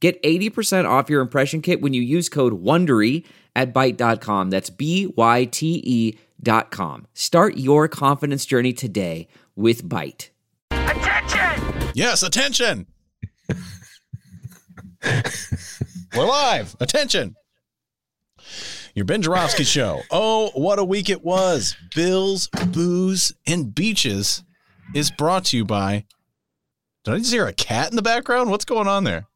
Get 80% off your impression kit when you use code WONDERY at Byte.com. That's B-Y-T-E dot com. Start your confidence journey today with Byte. Attention! Yes, attention. We're live. Attention. Your Ben Joravsky show. Oh, what a week it was. Bills, booze, and beaches is brought to you by. Did I just hear a cat in the background? What's going on there?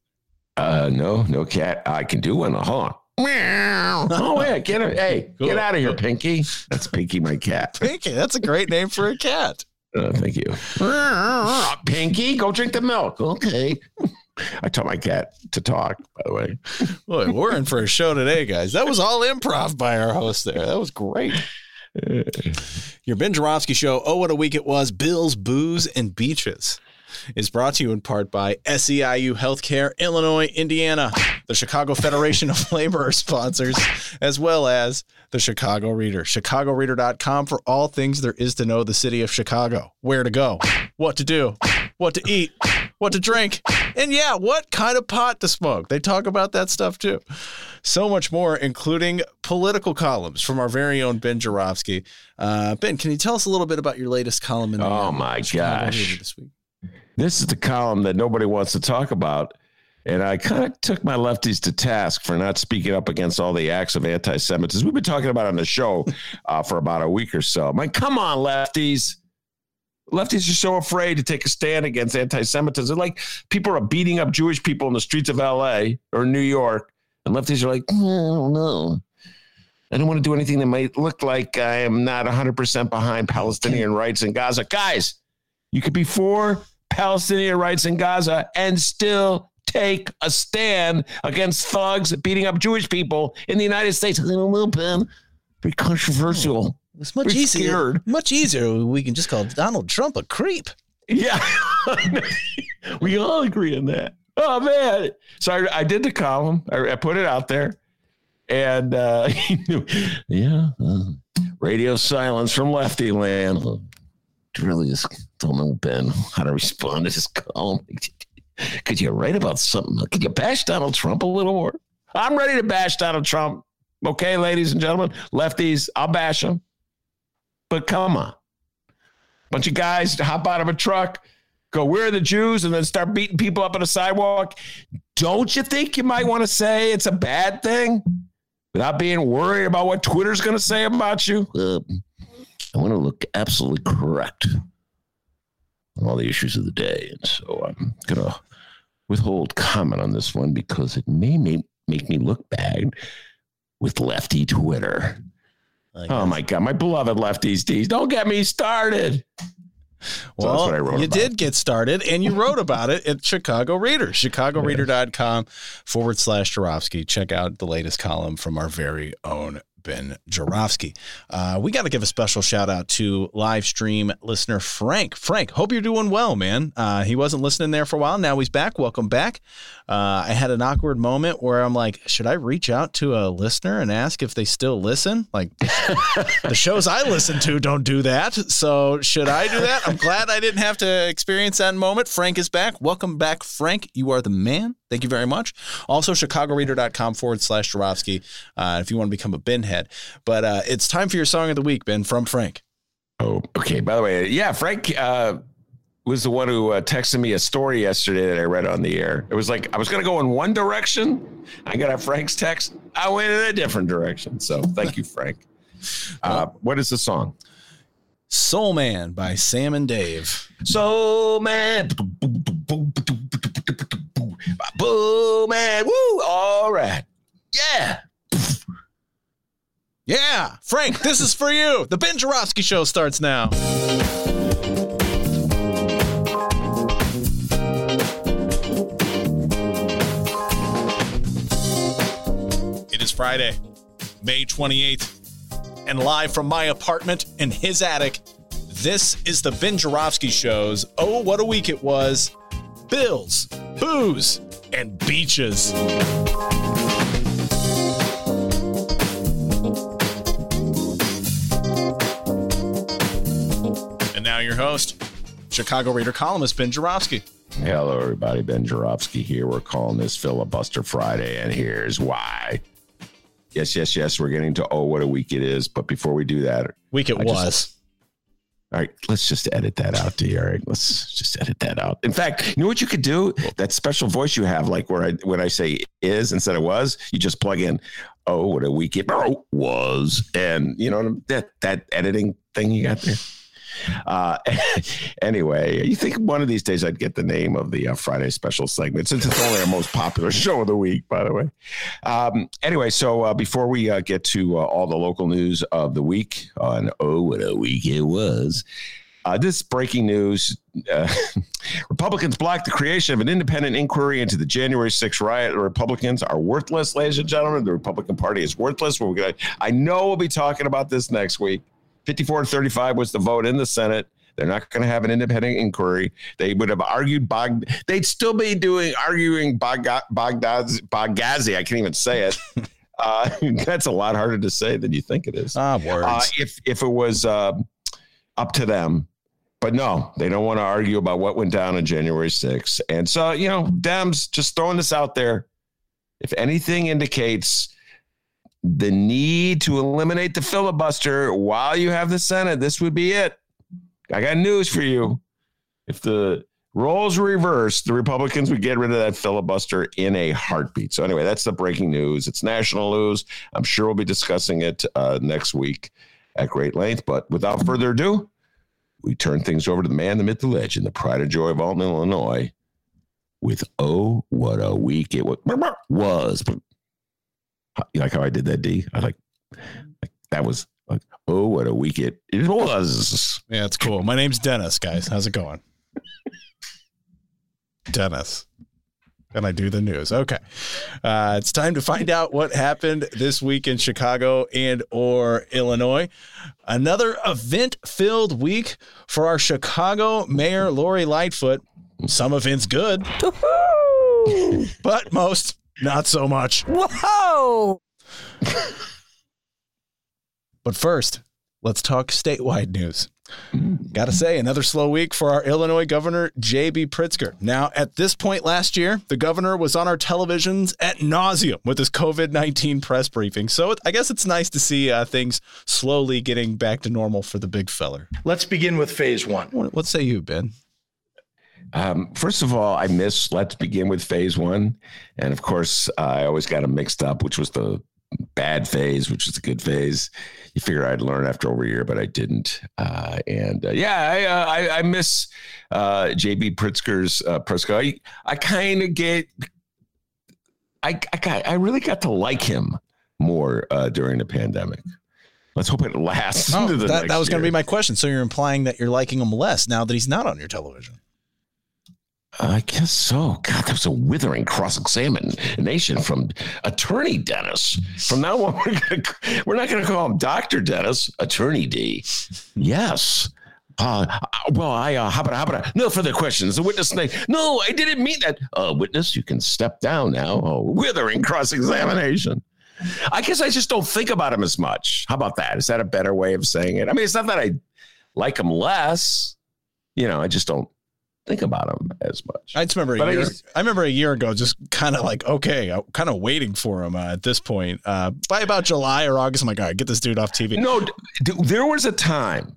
Uh, no, no cat. I can do one. Hold on. Meow. Oh yeah, get it. Hey, Cool. get out of here, Pinky. That's Pinky, my cat. Pinky. That's a great name for a cat. Uh, thank you. Pinky, go drink the milk. Okay. I taught my cat to talk. By the way. Boy, we're in for a show today, guys. That was all improv by our host there. That was great. Your Ben Joravsky show, Oh What a Week It Was, Bills, Booze, and Beaches is brought to you in part by SEIU Healthcare, Illinois, Indiana, the Chicago Federation of Labor sponsors, as well as the Chicago Reader. ChicagoReader.com for all things there is to know the city of Chicago. Where to go, what to do, what to eat, what to drink, and yeah, what kind of pot to smoke. They talk about that stuff too. So much more, including political columns from our very own Ben Joravsky. Uh, ben, can you tell us a little bit about your latest column in the Oh uh, my gosh. This week? This is the column that nobody wants to talk about. And I kind of took my lefties to task for not speaking up against all the acts of anti Semitism. We've been talking about on the show uh, for about a week or so. Like, come on, lefties. Lefties are so afraid to take a stand against anti Semitism. Like, people are beating up Jewish people in the streets of LA or New York. And lefties are like, "Mm, I don't know. I don't want to do anything that might look like I am not 100% behind Palestinian rights in Gaza. Guys, you could be for Palestinian rights in Gaza and still take a stand against thugs beating up Jewish people in the United States. Know, Ben. Very controversial. It's much We're easier. scared. Much easier. We can just call Donald Trump a creep. Yeah. we all agree on that. Oh, man. So I, I did the column, I, I put it out there. And uh, yeah, uh, radio silence from Lefty Land. Really just don't know, Ben, how to respond to this column. Could you write about something? Could you bash Donald Trump a little more? I'm ready to bash Donald Trump. Okay, ladies and gentlemen, lefties, I'll bash him. But come on. Bunch of guys hop out of a truck, go, Where are the Jews? And then start beating people up on the sidewalk. Don't you think you might want to say it's a bad thing without being worried about what Twitter's going to say about you? Uh, I want to look absolutely correct on all the issues of the day. And so I'm going to withhold comment on this one because it may make, make me look bad with lefty Twitter. Oh my God, my beloved lefties, D's. Don't get me started. Well, what I wrote you about. did get started, and you wrote about it at Chicago Reader, chicagoreader.com forward slash Joravsky. Check out the latest column from our very own Ben Joravsky. Uh, we got to give a special shout out to live stream listener Frank. Frank, hope you're doing well, man. Uh, he wasn't listening there for a while. Now he's back. Welcome back. Uh, I had an awkward moment where I'm like, should I reach out to a listener and ask if they still listen? Like, the shows I listen to don't do that. So should I do that? I'm glad I didn't have to experience that moment. Frank is back. Welcome back, Frank. You are the man. Thank you very much. Also, chicagoreader.com forward slash Joravsky uh, if you want to become a Ben head. But uh, it's time for your song of the week, Ben, from Frank. Oh, okay. By the way, yeah, Frank uh, was the one who uh, texted me a story yesterday that I read on the air. It was like I was going to go in one direction. I got a Frank's text. I went in a different direction. So thank you, Frank. Uh, what is the song? Soul Man by Sam and Dave. So man, boom man, woo! All right, yeah. Yeah, Frank, this is for you. The Ben Joravsky Show starts now. It is Friday, May 28th. And live from my apartment in his attic, this is the Ben Joravsky Show's Oh, What a Week It Was Bills, Booze, and Beaches. And now your host, Chicago Reader columnist Ben Joravsky. Hello, everybody. Ben Joravsky here. We're calling this Filibuster Friday, and here's why. Yes, yes, yes. We're getting to oh, what a week it is. But before we do that, Week it I was. just- all right, let's just edit that out, D. Let's just edit that out. In fact, you know what you could do? That special voice you have, like where I when I say is instead of was, you just plug in, oh, what a week it was, and you know that that editing thing you got there. Uh, anyway, you think one of these days I'd get the name of the uh, Friday special segment since it's only our most popular show of the week, by the way. Um, anyway, so uh, before we uh, get to uh, all the local news of the week on Oh, what a week it was. Uh, this breaking news uh, Republicans blocked the creation of an independent inquiry into the January 6th riot. Republicans are worthless, ladies and gentlemen. The Republican Party is worthless. We're gonna, I know we'll be talking about this next week. 54 to 35 was the vote in the Senate. They're not going to have an independent inquiry. They would have argued Bog. They'd still be doing arguing Bog, Bogdaz, Boghazi. I can't even say it. Uh, that's a lot harder to say than you think it is. Ah, words. Uh, if if it was uh, up to them, but no, they don't want to argue about what went down on January 6th. And so, you know, Dems just throwing this out there. If anything indicates the need to eliminate the filibuster while you have the Senate, this would be it. I got news for you. If the roles were reversed, the Republicans would get rid of that filibuster in a heartbeat. So, anyway, that's the breaking news. It's national news. I'm sure we'll be discussing it uh, next week at great length. But without further ado, we turn things over to the man, the myth, the legend, the pride and joy of Alton, Illinois, with Oh, what a week it was. Was. You like how I did that, D? I like, like that was like, oh, what a week it, it was. Yeah, it's cool. My name's Dennis, guys. How's it going? Dennis. And I do the news. Okay. Uh, it's time to find out what happened this week in Chicago and or Illinois. Another event-filled week for our Chicago Mayor Lori Lightfoot. Some events good, but most not so much. Whoa! But first, let's talk statewide news. Gotta say, another slow week for our Illinois Governor, J.B. Pritzker. Now, at this point last year, the governor was on our televisions at nauseum with his COVID 19 press briefing. So I guess it's nice to see uh, things slowly getting back to normal for the big feller. Let's begin with phase one. What, what say you, Ben? Um, first of all, I miss Let's Begin with Phase One. And of course, uh, I always got them mixed up, which was the bad phase, which is the good phase. You figure I'd learn after over a year, but I didn't. Uh, and uh, yeah, I, uh, I, I miss uh, JB Pritzker's uh, press. co- I, I kind of get, I, I got, I really got to like him more uh, during the pandemic. Let's hope it lasts. Oh, into the that, that was going to be my question. So you're implying that you're liking him less now that he's not on your television. I guess so. God, that was a withering cross examination from Attorney Dennis. From now on, we're, gonna, we're not going to call him Doctor Dennis, Attorney D. Yes. Uh, well, I uh, how about how about no further questions? The witness name. No, I didn't mean that. Uh, witness, you can step down now. Oh, withering cross examination. I guess I just don't think about him as much. How about that? Is that a better way of saying it? I mean, it's not that I like him less. You know, I just don't think about him as much. I just remember a But I year. I, just- remember a year ago, just kind of like, okay, kind of waiting for him uh, at this point. Uh, by about July or August, I'm like, all right, get this dude off TV. No, d- d- there was a time.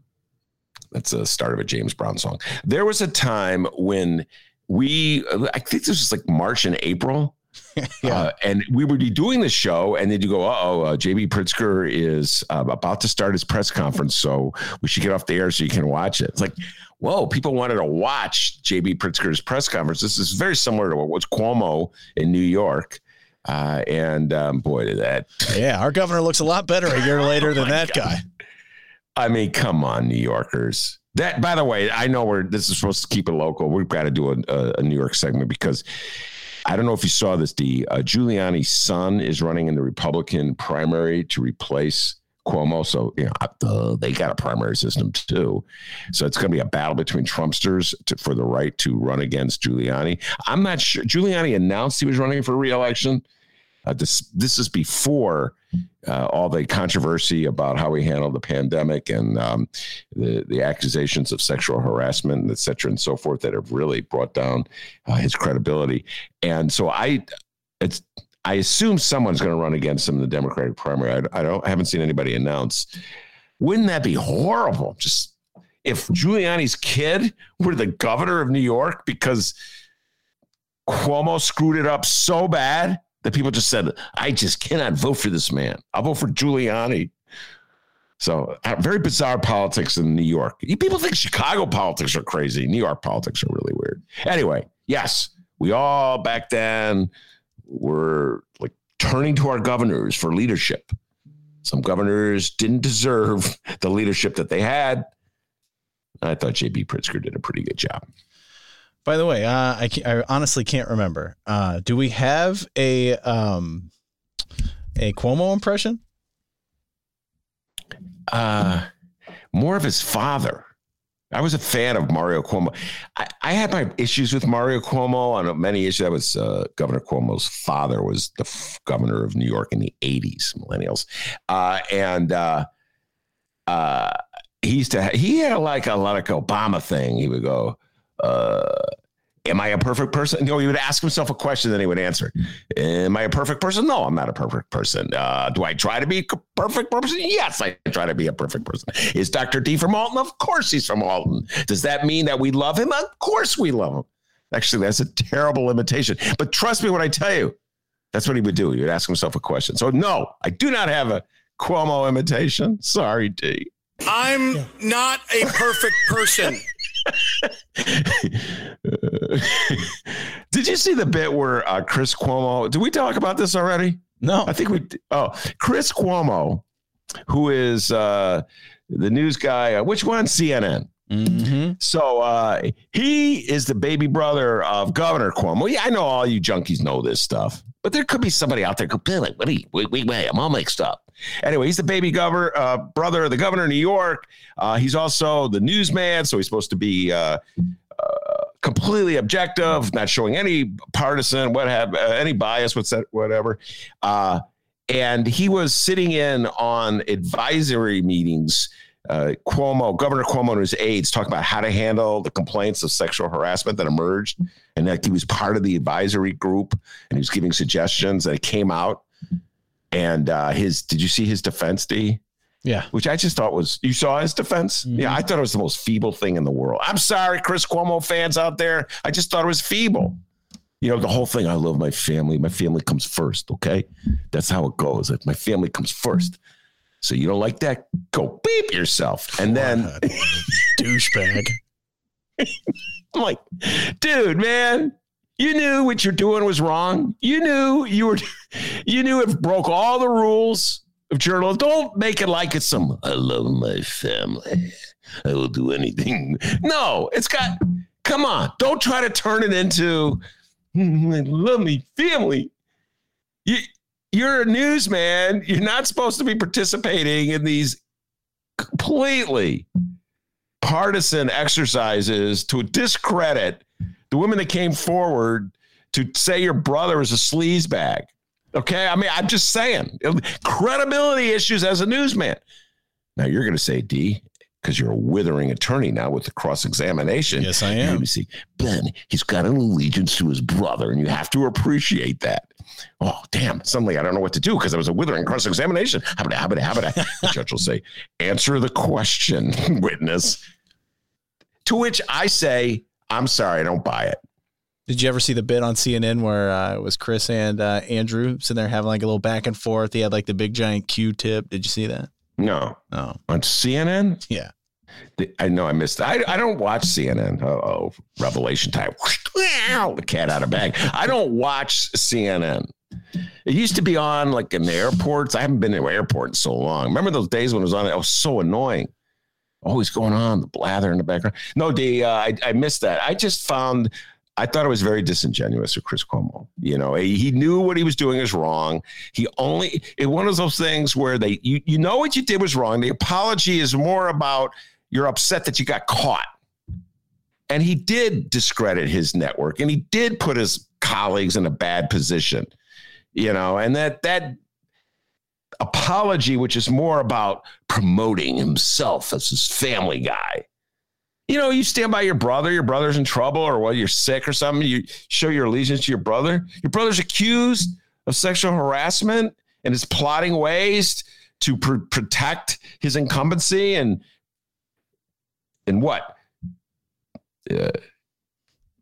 That's the start of a James Brown song. There was a time when we, I think this was like March and April. Yeah. Uh, and we would be doing the show, and then you go, "Oh, uh, JB Pritzker is uh, about to start his press conference, so we should get off the air so you can watch it." It's like, whoa, people wanted to watch JB Pritzker's press conference. This is very similar to what was Cuomo in New York, uh, and um, boy, did that Yeah, our governor looks a lot better a year later than that God. guy. I mean, come on, New Yorkers. That, by the way, I know we're this is supposed to keep it local. We've got to do a, a, a New York segment because I don't know if you saw this. D. Uh, Giuliani's son is running in the Republican primary to replace Cuomo. So you know uh, they got a primary system too. So it's going to be a battle between Trumpsters to, for the right to run against Giuliani. I'm not sure. Giuliani announced he was running for reelection. Uh, this this is before uh, all the controversy about how he handled the pandemic and um, the the accusations of sexual harassment and et cetera and so forth that have really brought down uh, his credibility. And so I, it's I assume someone's going to run against him in the Democratic primary. I, I don't I haven't seen anybody announce. Wouldn't that be horrible? Just if Giuliani's kid were the governor of New York because Cuomo screwed it up so bad that people just said, I just cannot vote for this man. I'll vote for Giuliani. So, uh, very bizarre politics in New York. People think Chicago politics are crazy. New York politics are really weird. Anyway, yes, we all back then were like turning to our governors for leadership. Some governors didn't deserve the leadership that they had. I thought J.B. Pritzker did a pretty good job. By the way, uh, I, I honestly can't remember. Uh, do we have a um, a Cuomo impression? Uh, more of his father. I was a fan of Mario Cuomo. I, I had my issues with Mario Cuomo on many issues. That was uh, Governor Cuomo's father was the f- governor of New York in the '80s, millennials, uh, and uh, uh, he used to. Ha- he had like a like Obama thing. He would go, uh, am I a perfect person? You know, he would ask himself a question, then he would answer. Am I a perfect person? No, I'm not a perfect person. Uh, do I try to be a perfect person? Yes, I try to be a perfect person. Is Dr. D from Alton? Of course he's from Alton. Does that mean that we love him? Of course we love him. Actually, that's a terrible imitation. But trust me when I tell you, that's what he would do. He would ask himself a question. So, no, I do not have a Cuomo imitation. Sorry, D. I'm not a perfect person. did you see the bit where uh, Chris Cuomo? Did we talk about this already? No, I think we. Oh, Chris Cuomo, who is uh, the news guy. Uh, which one? CNN. Mm-hmm. So uh, he is the baby brother of Governor Cuomo. Yeah, I know all you junkies know this stuff, but there could be somebody out there what are you, wait, wait, wait, I'm all mixed up. Anyway, he's the baby governor, uh, brother of the governor of New York. Uh, he's also the newsman, so he's supposed to be uh, uh completely objective, not showing any partisan, what have uh, any bias, what's that, whatever. Uh, and he was sitting in on advisory meetings. Cuomo, Governor Cuomo and his aides talking about how to handle the complaints of sexual harassment that emerged, and that he was part of the advisory group, and he was giving suggestions. And it came out and uh, his, did you see his defense, D? Yeah. Which I just thought was, you saw his defense? Mm-hmm. Yeah, I thought it was the most feeble thing in the world. I'm sorry, Chris Cuomo fans out there. I just thought it was feeble. You know, the whole thing, I love my family. My family comes first, okay? That's how it goes. My family comes first. So you don't like that? Go beep yourself. And then douchebag. I'm like, dude, man, you knew what you're doing was wrong. You knew you were, you knew it broke all the rules of journalism. Don't make it like it's some, I love my family. I will do anything. No, it's got, come on. Don't try to turn it into, I love my family. You, you're a newsman. You're not supposed to be participating in these completely partisan exercises to discredit the women that came forward to say your brother is a sleaze bag. Okay. I mean, I'm just saying credibility issues as a newsman. Now you're going to say, D, because you're a withering attorney now with the cross examination. Yes, I am. You see, Ben, he's got an allegiance to his brother, and you have to appreciate that. Oh, damn. Suddenly I don't know what to do because I was a withering cross examination. How about how about how about the judge will say, answer the question, witness. To which I say, I'm sorry, I don't buy it. Did you ever see the bit on CNN where uh, it was Chris and uh, Andrew sitting there having like a little back and forth? He had like the big giant Q-tip. Did you see that? No. Oh. On CNN? Yeah. I know I missed. I I don't watch CNN. Oh, revelation time. The cat out of bag. I don't watch CNN. It used to be on like in the airports. I haven't been to an airport in so long. Remember those days when it was on? It was so annoying always going on, the blather in the background. No, D, uh, I, I missed that. I just found I thought it was very disingenuous of Chris Cuomo. You know, he knew what he was doing is wrong. He only it one of those things where they you you know what you did was wrong. The apology is more about you're upset that you got caught. And he did discredit his network and he did put his colleagues in a bad position. You know, and that that apology, which is more about promoting himself as his family guy. You know, you stand by your brother, your brother's in trouble, or while you're sick or something, you show your allegiance to your brother. Your brother's accused of sexual harassment and is plotting ways to pr- protect his incumbency and and what uh,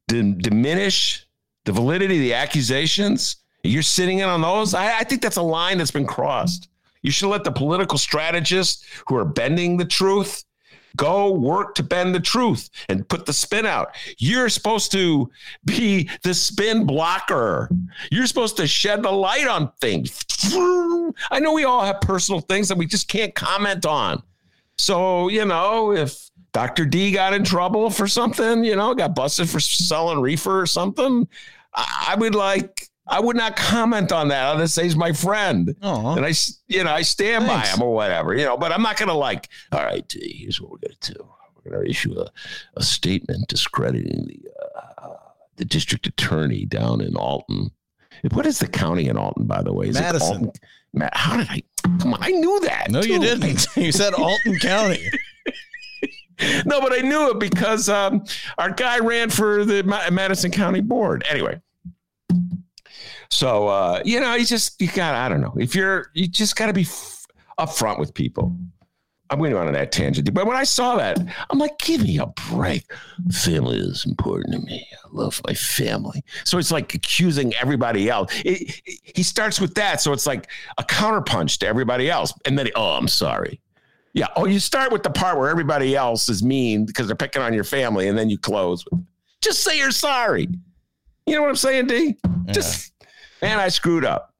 dim- diminish the validity of the accusations you're sitting in on those. I, I think that's a line that's been crossed. You should let the political strategists who are bending the truth go work to bend the truth and put the spin out. You're supposed to be the spin blocker. You're supposed to shed the light on things. I know we all have personal things that we just can't comment on. So, you know, if Dr. D got in trouble for something, you know, got busted for selling reefer or something, I would like I would not comment on that. I'll just say he's my friend, Aw. and I, you know, I stand Thanks. by him or whatever, you know. But I'm not going to like. All right, D, here's what we're going to do. We're going to issue a, a statement discrediting the uh, the district attorney down in Alton. What is the county in Alton, by the way? Is it Madison. Alton? How did I? Come on, I knew that. No, you didn't. You said Alton County. No, but I knew it because um, our guy ran for the Ma- Madison County Board. Anyway, so uh, you know, you just you got I don't know if you're you just got to be f- upfront with people. I'm going on that tangent, but when I saw that, I'm like, give me a break. Family is important to me. I love my family. So it's like accusing everybody else. It- it- he starts with that, so it's like a counterpunch to everybody else, and then oh, I'm sorry. Yeah. Oh, you start with the part where everybody else is mean because they're picking on your family, and then you close with, just say you're sorry. You know what I'm saying, D? Just, man, I screwed up.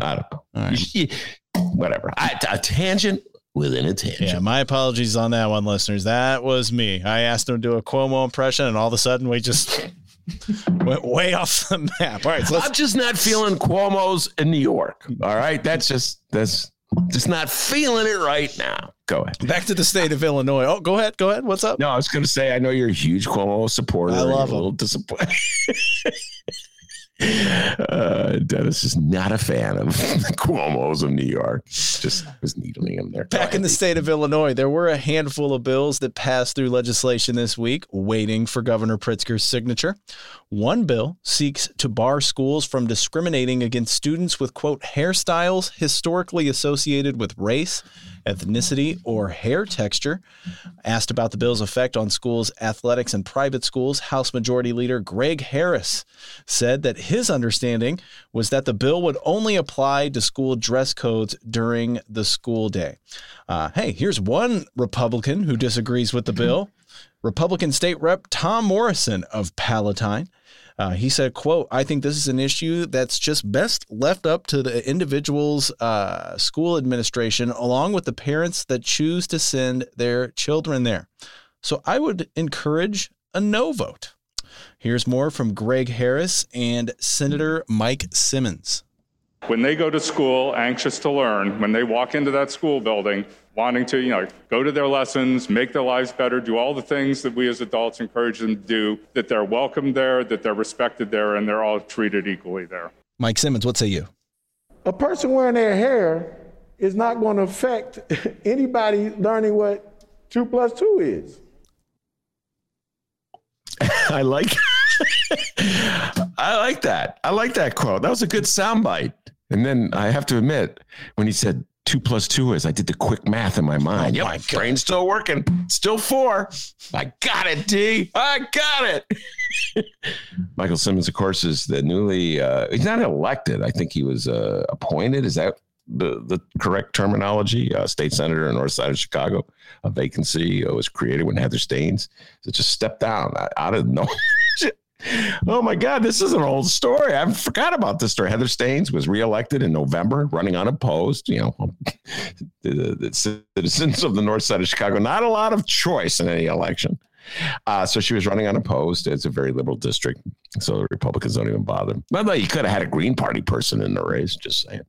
I don't know. All right. You- you- whatever. I, a tangent within a tangent. Yeah, my apologies on that one, listeners. That was me. I asked him to do a Cuomo impression, and all of a sudden we just went way off the map. All right, so I'm just not feeling Cuomo's in New York. All right. That's just, that's just not feeling it right now. Go ahead. back to the state of Illinois. Oh, go ahead. Go ahead. What's up? No, I was going to say, I know you're a huge Cuomo supporter. I love You're a little disappointed. uh, Dennis is not a fan of the Cuomo's of New York. Just was needling him there. Back in the state of Illinois, there were a handful of bills that passed through legislation this week, waiting for Governor Pritzker's signature. One bill seeks to bar schools from discriminating against students with, quote, hairstyles historically associated with race, ethnicity, or hair texture. Asked about the bill's effect on schools' athletics and private schools, House Majority Leader Greg Harris said that his understanding was that the bill would only apply to school dress codes during the school day. Uh, hey, here's one Republican who disagrees with the bill. Republican State Rep Tom Morrison of Palatine. Uh, he said, quote, I think this is an issue that's just best left up to the individual's uh, school administration, along with the parents that choose to send their children there. So I would encourage a no vote. Here's more from Greg Harris and Senator Mike Simmons. when they go to school anxious to learn, when they walk into that school building wanting to, you know, go to their lessons, make their lives better, do all the things that we as adults encourage them to do, that they're welcomed there, that they're respected there, and they're all treated equally there. Mike Simmons, what say you? a person wearing their hair is not going to affect anybody learning what two plus two is. I like I like that. I like that quote. That was a good soundbite. And then I have to admit, when he said two plus two is, I did the quick math in my mind. Oh yep, my brain's still working. Still four. I got it, D. I got it. Michael Simmons, of course, is the newly uh, he's not elected. I think he was uh, appointed. Is that the, the correct terminology? Uh, state senator in north side of Chicago. A vacancy uh, was created when Heather Steans so just stepped down uh, out of no. Oh my God, this is an old story. I forgot about this story. Heather Steans was reelected in November, running unopposed. You know, the, the citizens of the north side of Chicago, not a lot of choice in any election. Uh, so she was running unopposed. It's a very liberal district, so the Republicans don't even bother. But you could have had a Green Party person in the race. Just saying.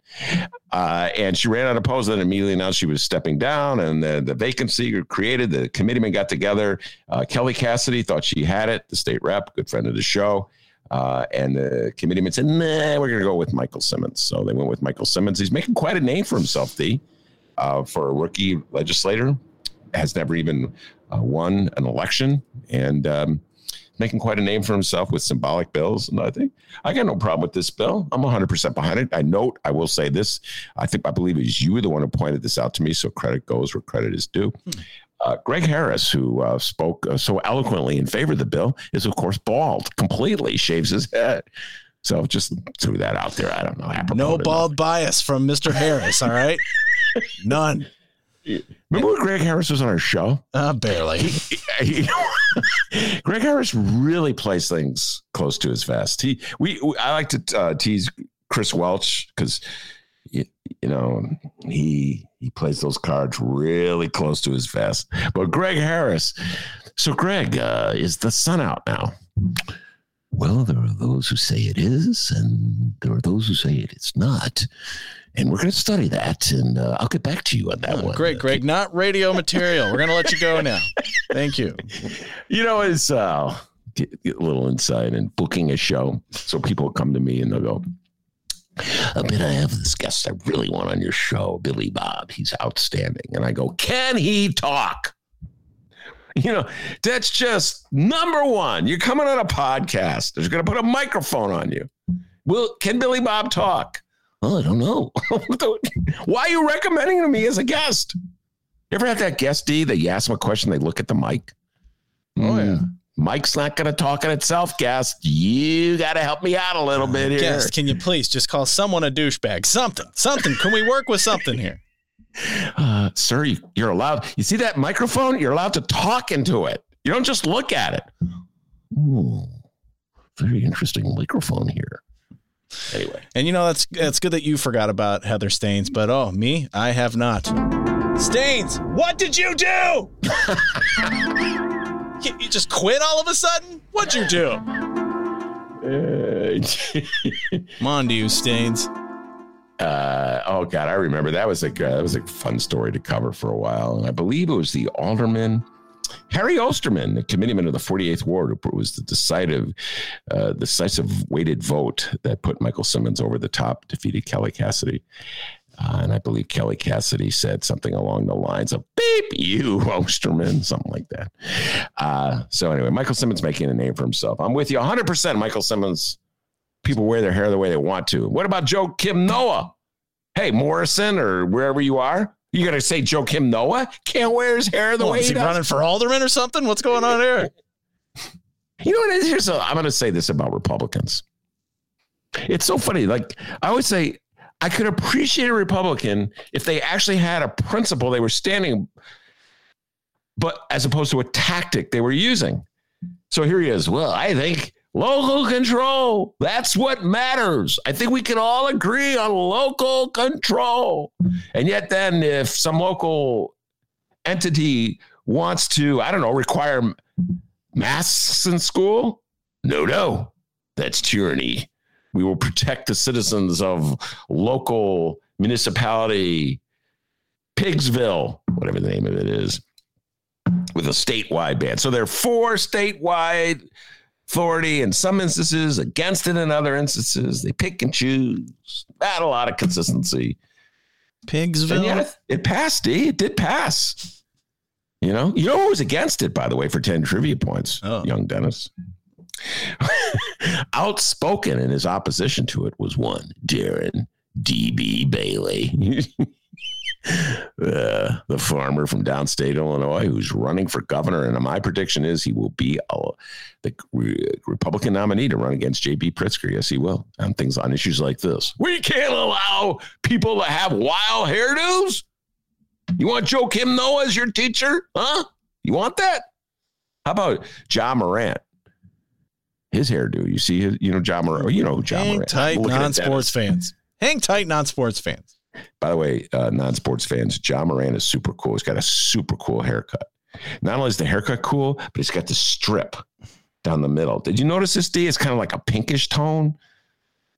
Uh, and she ran unopposed, and immediately announced she was stepping down, and the, the vacancy created. The committeemen got together. Uh, Kelly Cassidy thought she had it. The state rep, good friend of the show. Uh, and the committeeman said, nah, we're going to go with Michael Simmons. So they went with Michael Simmons. He's making quite a name for himself, D, uh, for a rookie legislator. Has never even uh, won an election and um, making quite a name for himself with symbolic bills. And I think I got no problem with this bill. I'm 100% behind it. I note, I will say this. I think, I believe it was you the one who pointed this out to me. So credit goes where credit is due. Hmm. Uh, Greg Harris, who uh, spoke uh, so eloquently in favor of the bill, is of course bald completely, shaves his head. So just threw that out there. I don't know. No bald bias from Mr. Harris. All right, none. Remember when Greg Harris was on our show? Uh, barely. He, he, Greg Harris really plays things close to his vest. He, we, we I like to uh, tease Chris Welch because you, you know he he plays those cards really close to his vest. But Greg Harris, so Greg, uh, is the sun out now? Well, there are those who say it is, and there are those who say it is not. And we're going to study that, and uh, I'll get back to you on that oh, one. Great, Greg. Not radio material. We're going to let you go now. Thank you. You know, it's uh, get, get a little insight in booking a show. So people come to me and they'll go, I bet I have this guest I really want on your show, Billy Bob. He's outstanding. And I go, Can he talk? You know, that's just number one. You're coming on a podcast. They're going to put a microphone on you. Will can Billy Bob talk? Oh, I don't know. Why are you recommending to me as a guest? You ever have that guest D that you ask them a question, they look at the mic? Oh, yeah. Hmm. Mike's not going to talk on itself, guest. You got to help me out a little bit here. Guest, can you please just call someone a douchebag? Something, something. Can we work with something here? Uh, sir, you, you're allowed. You see that microphone? You're allowed to talk into it. You don't just look at it. Ooh, very interesting microphone here. Anyway, and you know that's that's good that you forgot about Heather Steans, but oh me, I have not. Steans, what did you do? You, you just quit all of a sudden? What'd you do? Come on, you Steans. Uh, oh God, I remember that was like uh, that was a fun story to cover for a while. And I believe it was the alderman Harry Osterman, the committeeman of the 48th Ward, was the decisive, uh, decisive weighted vote that put Michael Simmons over the top, defeated Kelly Cassidy. Uh, and I believe Kelly Cassidy said something along the lines of "beep you, Osterman," something like that. Uh, so anyway, Michael Simmons making a name for himself. I'm with you 100. percent Michael Simmons. People wear their hair the way they want to. What about Joakim Noah? Hey, Morrison or wherever you are, you got to say Joakim Noah can't wear his hair the well, way is he, he running for alderman or something? What's going on here? You know what? Here's a, I'm going to say this about Republicans. It's so funny. Like I always say, I could appreciate a Republican if they actually had a principle they were standing, but as opposed to a tactic they were using. So here he is. Well, I think local control, that's what matters. I think we can all agree on local control. And yet, then, if some local entity wants to, I don't know, require masks in school, no, no, that's tyranny. We will protect the citizens of local municipality, Pigsville, whatever the name of it is, with a statewide ban. So there are four statewide authority in some instances, against it in other instances. They pick and choose. Not a lot of consistency. Pigsville. Yeah, it passed, D. It did pass. You know, you know who was against it, by the way, for 10 trivia points? Oh. Young Dennis. Outspoken in his opposition to it was one Darren D.B. Bailey. uh, the farmer from downstate Illinois who's running for governor. And my prediction is he will be a, the re- Republican nominee to run against J.B. Pritzker. Yes, he will on things on issues like this. We can't allow people to have wild hairdos. You want Joakim Noah as your teacher? Huh? You want that? How about Ja Morant? his hairdo. You see, his, you know, John Morant. You know, John Hang Morant. tight, non-sports fans. Hang tight, non-sports fans. By the way, uh, non-sports fans, John Moran is super cool. He's got a super cool haircut. Not only is the haircut cool, but he's got the strip down the middle. Did you notice this D? It's kind of like a pinkish tone.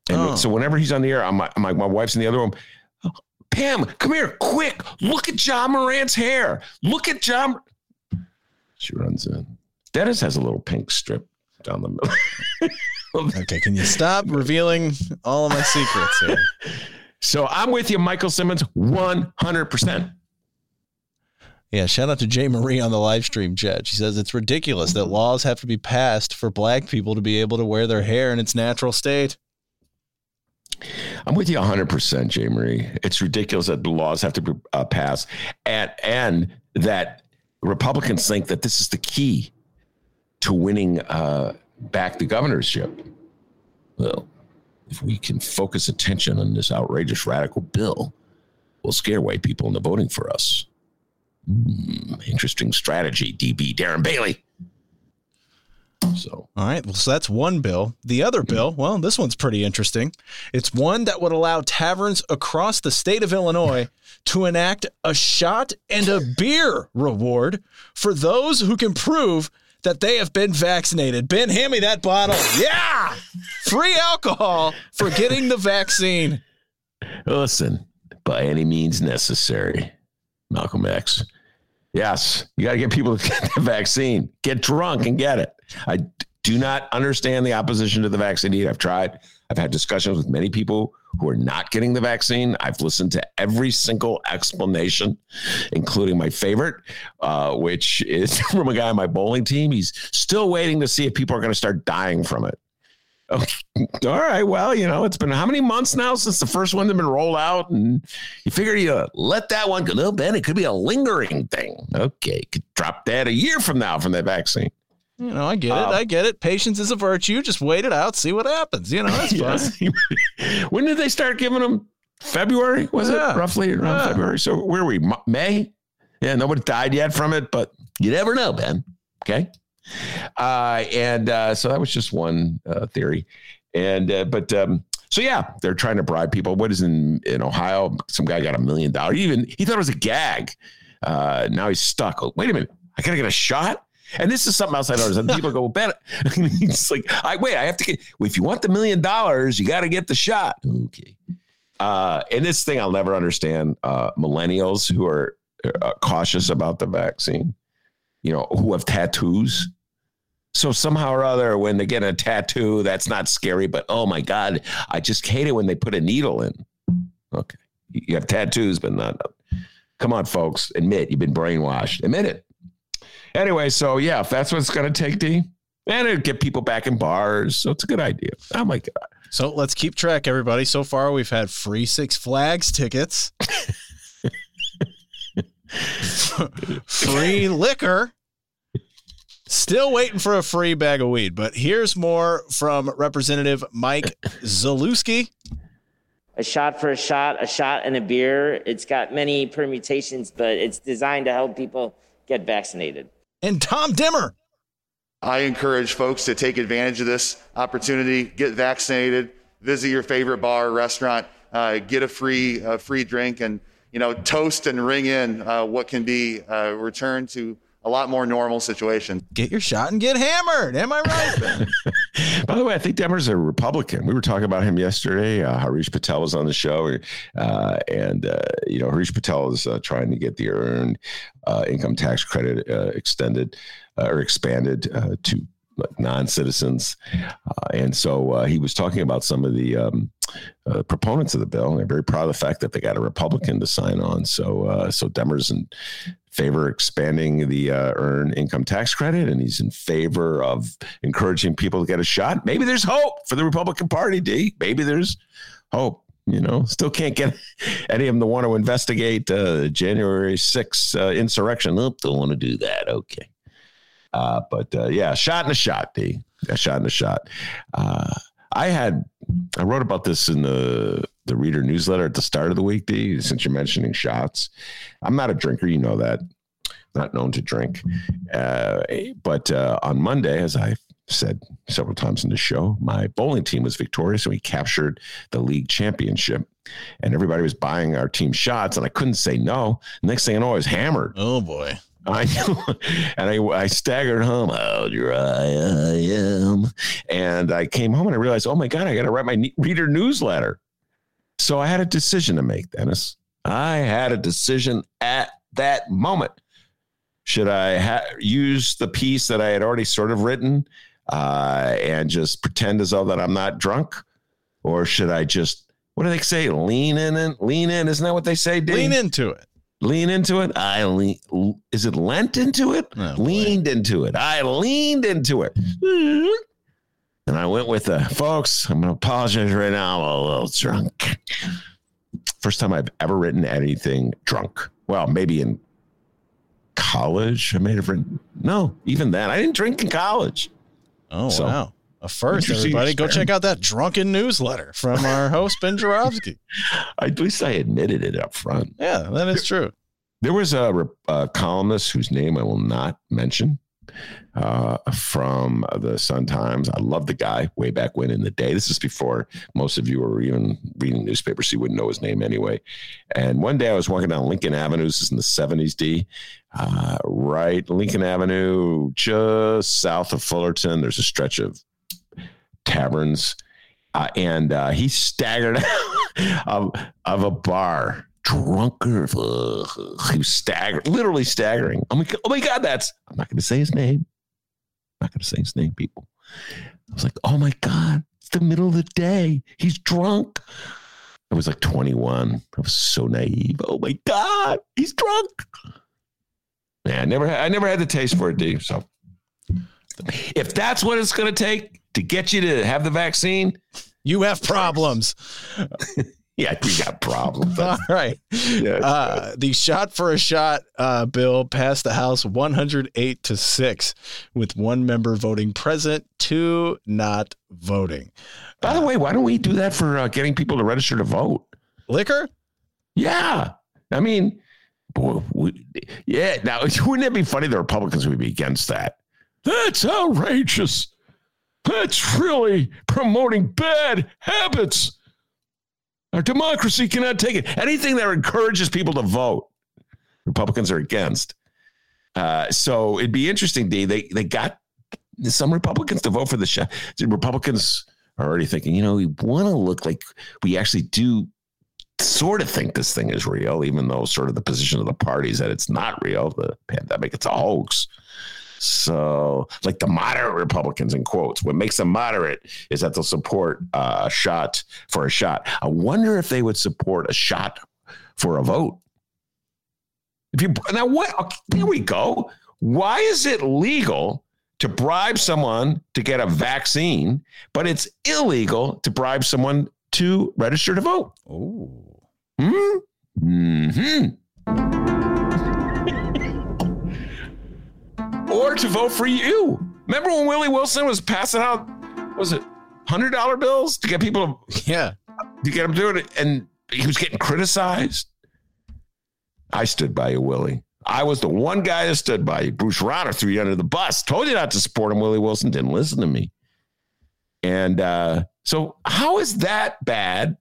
And Oh. so whenever he's on the air, I'm, I'm like, my wife's in the other room. Pam, come here, quick. Look at John Morant's hair. Look at John. She runs in. Dennis has a little pink strip down the middle. Okay, can you stop revealing all of my secrets here? so I'm with you, Michael Simmons, 100%. Yeah, shout out to Jay Marie on the live stream chat. She says it's ridiculous that laws have to be passed for black people to be able to wear their hair in its natural state. I'm with you 100%, Jay Marie. It's ridiculous that the laws have to be uh, passed and, and that Republicans think that this is the key to winning uh, back the governorship. Well, if we can focus attention on this outrageous radical bill, we'll scare white people into voting for us. Hmm, interesting strategy, DB Darren Bailey. So, All right, well, so that's one bill. The other bill, well, this one's pretty interesting. It's one that would allow taverns across the state of Illinois to enact a shot and a beer reward for those who can prove that they have been vaccinated. Ben, hand me that bottle. Yeah! Free alcohol for getting the vaccine. Listen, by any means necessary, Malcolm X. Yes, you got to get people to get the vaccine. Get drunk and get it. I do not understand the opposition to the vaccine. I've tried. I've had discussions with many people who are not getting the vaccine. I've listened to every single explanation, including my favorite, uh, which is from a guy on my bowling team. He's still waiting to see if people are going to start dying from it. Okay. All right. Well, you know, it's been how many months now since the first one had been rolled out, and you figure you let that one go. Ben, it could be a lingering thing. Okay, could drop dead a year from now from that vaccine. You know, I get it. I get it. Patience is a virtue. Just wait it out, see what happens. You know, that's. Yes. when did they start giving them? February was Yeah. it roughly around Yeah. February? So where are we? May? Yeah, nobody died yet from it, but you never know, Ben. Okay. Uh, and uh, so that was just one uh, theory. And uh, but um, so yeah, they're trying to bribe people. What is in in Ohio? Some guy got a million dollars. Even he thought it was a gag. Uh, now he's stuck. Oh, wait a minute, I gotta get a shot. And this is something else I noticed. And people go, well, Ben, it's like, I wait, I have to get. Well, if you want the million dollars, you got to get the shot. Okay. Uh, and this thing I'll never understand. Uh, millennials who are uh, cautious about the vaccine, you know, who have tattoos. So somehow or other, when they get a tattoo, that's not scary. But oh my god, I just hate it when they put a needle in. Okay, you have tattoos, but not. Come on, folks, admit you've been brainwashed. Admit it. Anyway, so yeah, if that's what it's going to take, D, and it'll get people back in bars. So it's a good idea. Oh my god. So let's keep track, everybody. So far, we've had free Six Flags tickets, free liquor, still waiting for a free bag of weed. But here's more from Representative Mike Zalewski. a shot for a shot, a shot and a beer. It's got many permutations, but it's designed to help people get vaccinated. And Tom Demmer. I encourage folks to take advantage of this opportunity, get vaccinated, visit your favorite bar or restaurant, uh, get a free uh, free drink, and you know toast and ring in uh, what can be a return to a lot more normal situation. Get your shot and get hammered. Am I right? By the way, I think Demmer's a Republican. We were talking about him yesterday. Uh, Harish Patel was on the show, uh, and uh, you know Harish Patel is uh, trying to get the earned uh, income tax credit uh, extended uh, or expanded uh, to non-citizens, uh, and so uh, he was talking about some of the um, uh, proponents of the bill. And they're very proud of the fact that they got a Republican to sign on. So, uh, so Demmer's in favor expanding the uh, earned income tax credit, and he's in favor of encouraging people to get a shot. Maybe there's hope for the Republican Party, D. Maybe there's hope. You know, still can't get any of them to want to investigate uh, January 6th uh, insurrection. Nope, don't want to do that. Okay. Uh, but uh, yeah, shot in a shot, D. A shot in a shot. Uh, I had, I wrote about this in the the reader newsletter at the start of the week, D. Since you're mentioning shots, I'm not a drinker, you know that. Not known to drink, uh, but uh, on Monday, as I said several times in the show, my bowling team was victorious and we captured the league championship. And everybody was buying our team shots, and I couldn't say no. Next thing I know, I was hammered. oh boy. I and I, I staggered home. How dry I am, and I came home and I realized, oh my god, I got to write my ne- reader newsletter. So I had a decision to make, Dennis. I had a decision at that moment. Should I ha- use the piece that I had already sort of written uh, and just pretend as though that I'm not drunk, or should I just what do they say? Lean in and lean in. Isn't that what they say? Dave? Lean into it. Lean into it. I lean. Is it lent into it? Oh, boy. leaned into it. I leaned into it. And I went with the folks. I'm going to apologize right now. I'm a little drunk. First time I've ever written anything drunk. Well, maybe in college. I may have written. No, even then, I didn't drink in college. Oh So, wow. A first, everybody. Go check out that drunken newsletter from our host Ben Joravsky. At least I admitted it up front. Yeah, that is true. There was a, a columnist whose name I will not mention uh, from the Sun Times. I love the guy way back when in the day. This is before most of you were even reading newspapers, so you wouldn't know his name anyway. And one day I was walking down Lincoln Avenue. This is in the 70s, D. Uh, right, Lincoln Avenue, just south of Fullerton. There's a stretch of taverns. Uh, and uh, he staggered out of, of a bar, drunker. Ugh, he was staggering, literally staggering. Oh my, God, oh my God, that's, I'm not going to say his name. I'm not going to say his name, people. I was like, oh my God, it's the middle of the day. He's drunk. I was like 21. I was so naive. Oh my God, he's drunk. Man, I never, had, I never had the taste for it, D. So if that's what it's going to take to get you to have the vaccine, You have problems. yeah, you got problems. All right. Yeah. Uh, the shot for a shot uh, bill passed the House 108 to 6, with one member voting present, two not voting. By the way, why don't we do that for uh, getting people to register to vote? Liquor? Yeah. I mean, boy, we, yeah. Now, wouldn't it be funny? The Republicans would be against that. That's outrageous. That's really promoting bad habits. Our democracy cannot take it. Anything that encourages people to vote, Republicans are against. Uh, so it'd be interesting, D. They they got some Republicans to vote for the. The Republicans are already thinking, you know, we want to look like we actually do sort of think this thing is real, even though sort of the position of the party is that it's not real. The pandemic, it's a hoax. So, like the moderate Republicans, in quotes, what makes them moderate is that they'll support uh, a shot for a shot. I wonder if they would support a shot for a vote. If you now, what? Okay, here we go. Why is it legal to bribe someone to get a vaccine, but it's illegal to bribe someone to register to vote? Oh. Hmm? Hmm. Or to vote for you. Remember when Willie Wilson was passing out, was it hundred dollar bills to get people Yeah. to get them doing it, and he was getting criticized. I stood by you, Willie. I was the one guy that stood by you. Bruce Rauner threw you under the bus. Told you not to support him. Willie Wilson didn't listen to me. And uh, so, how is that bad?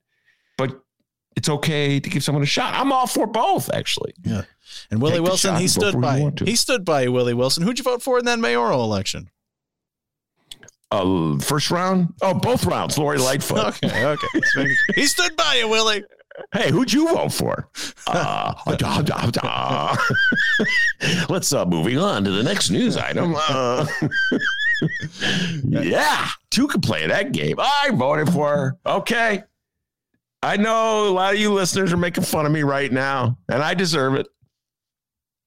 It's okay to give someone a shot. I'm all for both, actually. Yeah. And Willie Take Wilson, he stood by you you. want to. He stood by you, Willie Wilson. Who'd you vote for in that mayoral election? Uh, first round? Oh, both rounds. Lori Lightfoot. Okay, okay. Just making sure. he stood by you, Willie. Hey, who'd you vote for? Uh, da, da, da. Let's uh moving on to the next news item. Uh, yeah, two can play that game. I voted for her. Okay. I know a lot of you listeners are making fun of me right now, and I deserve it.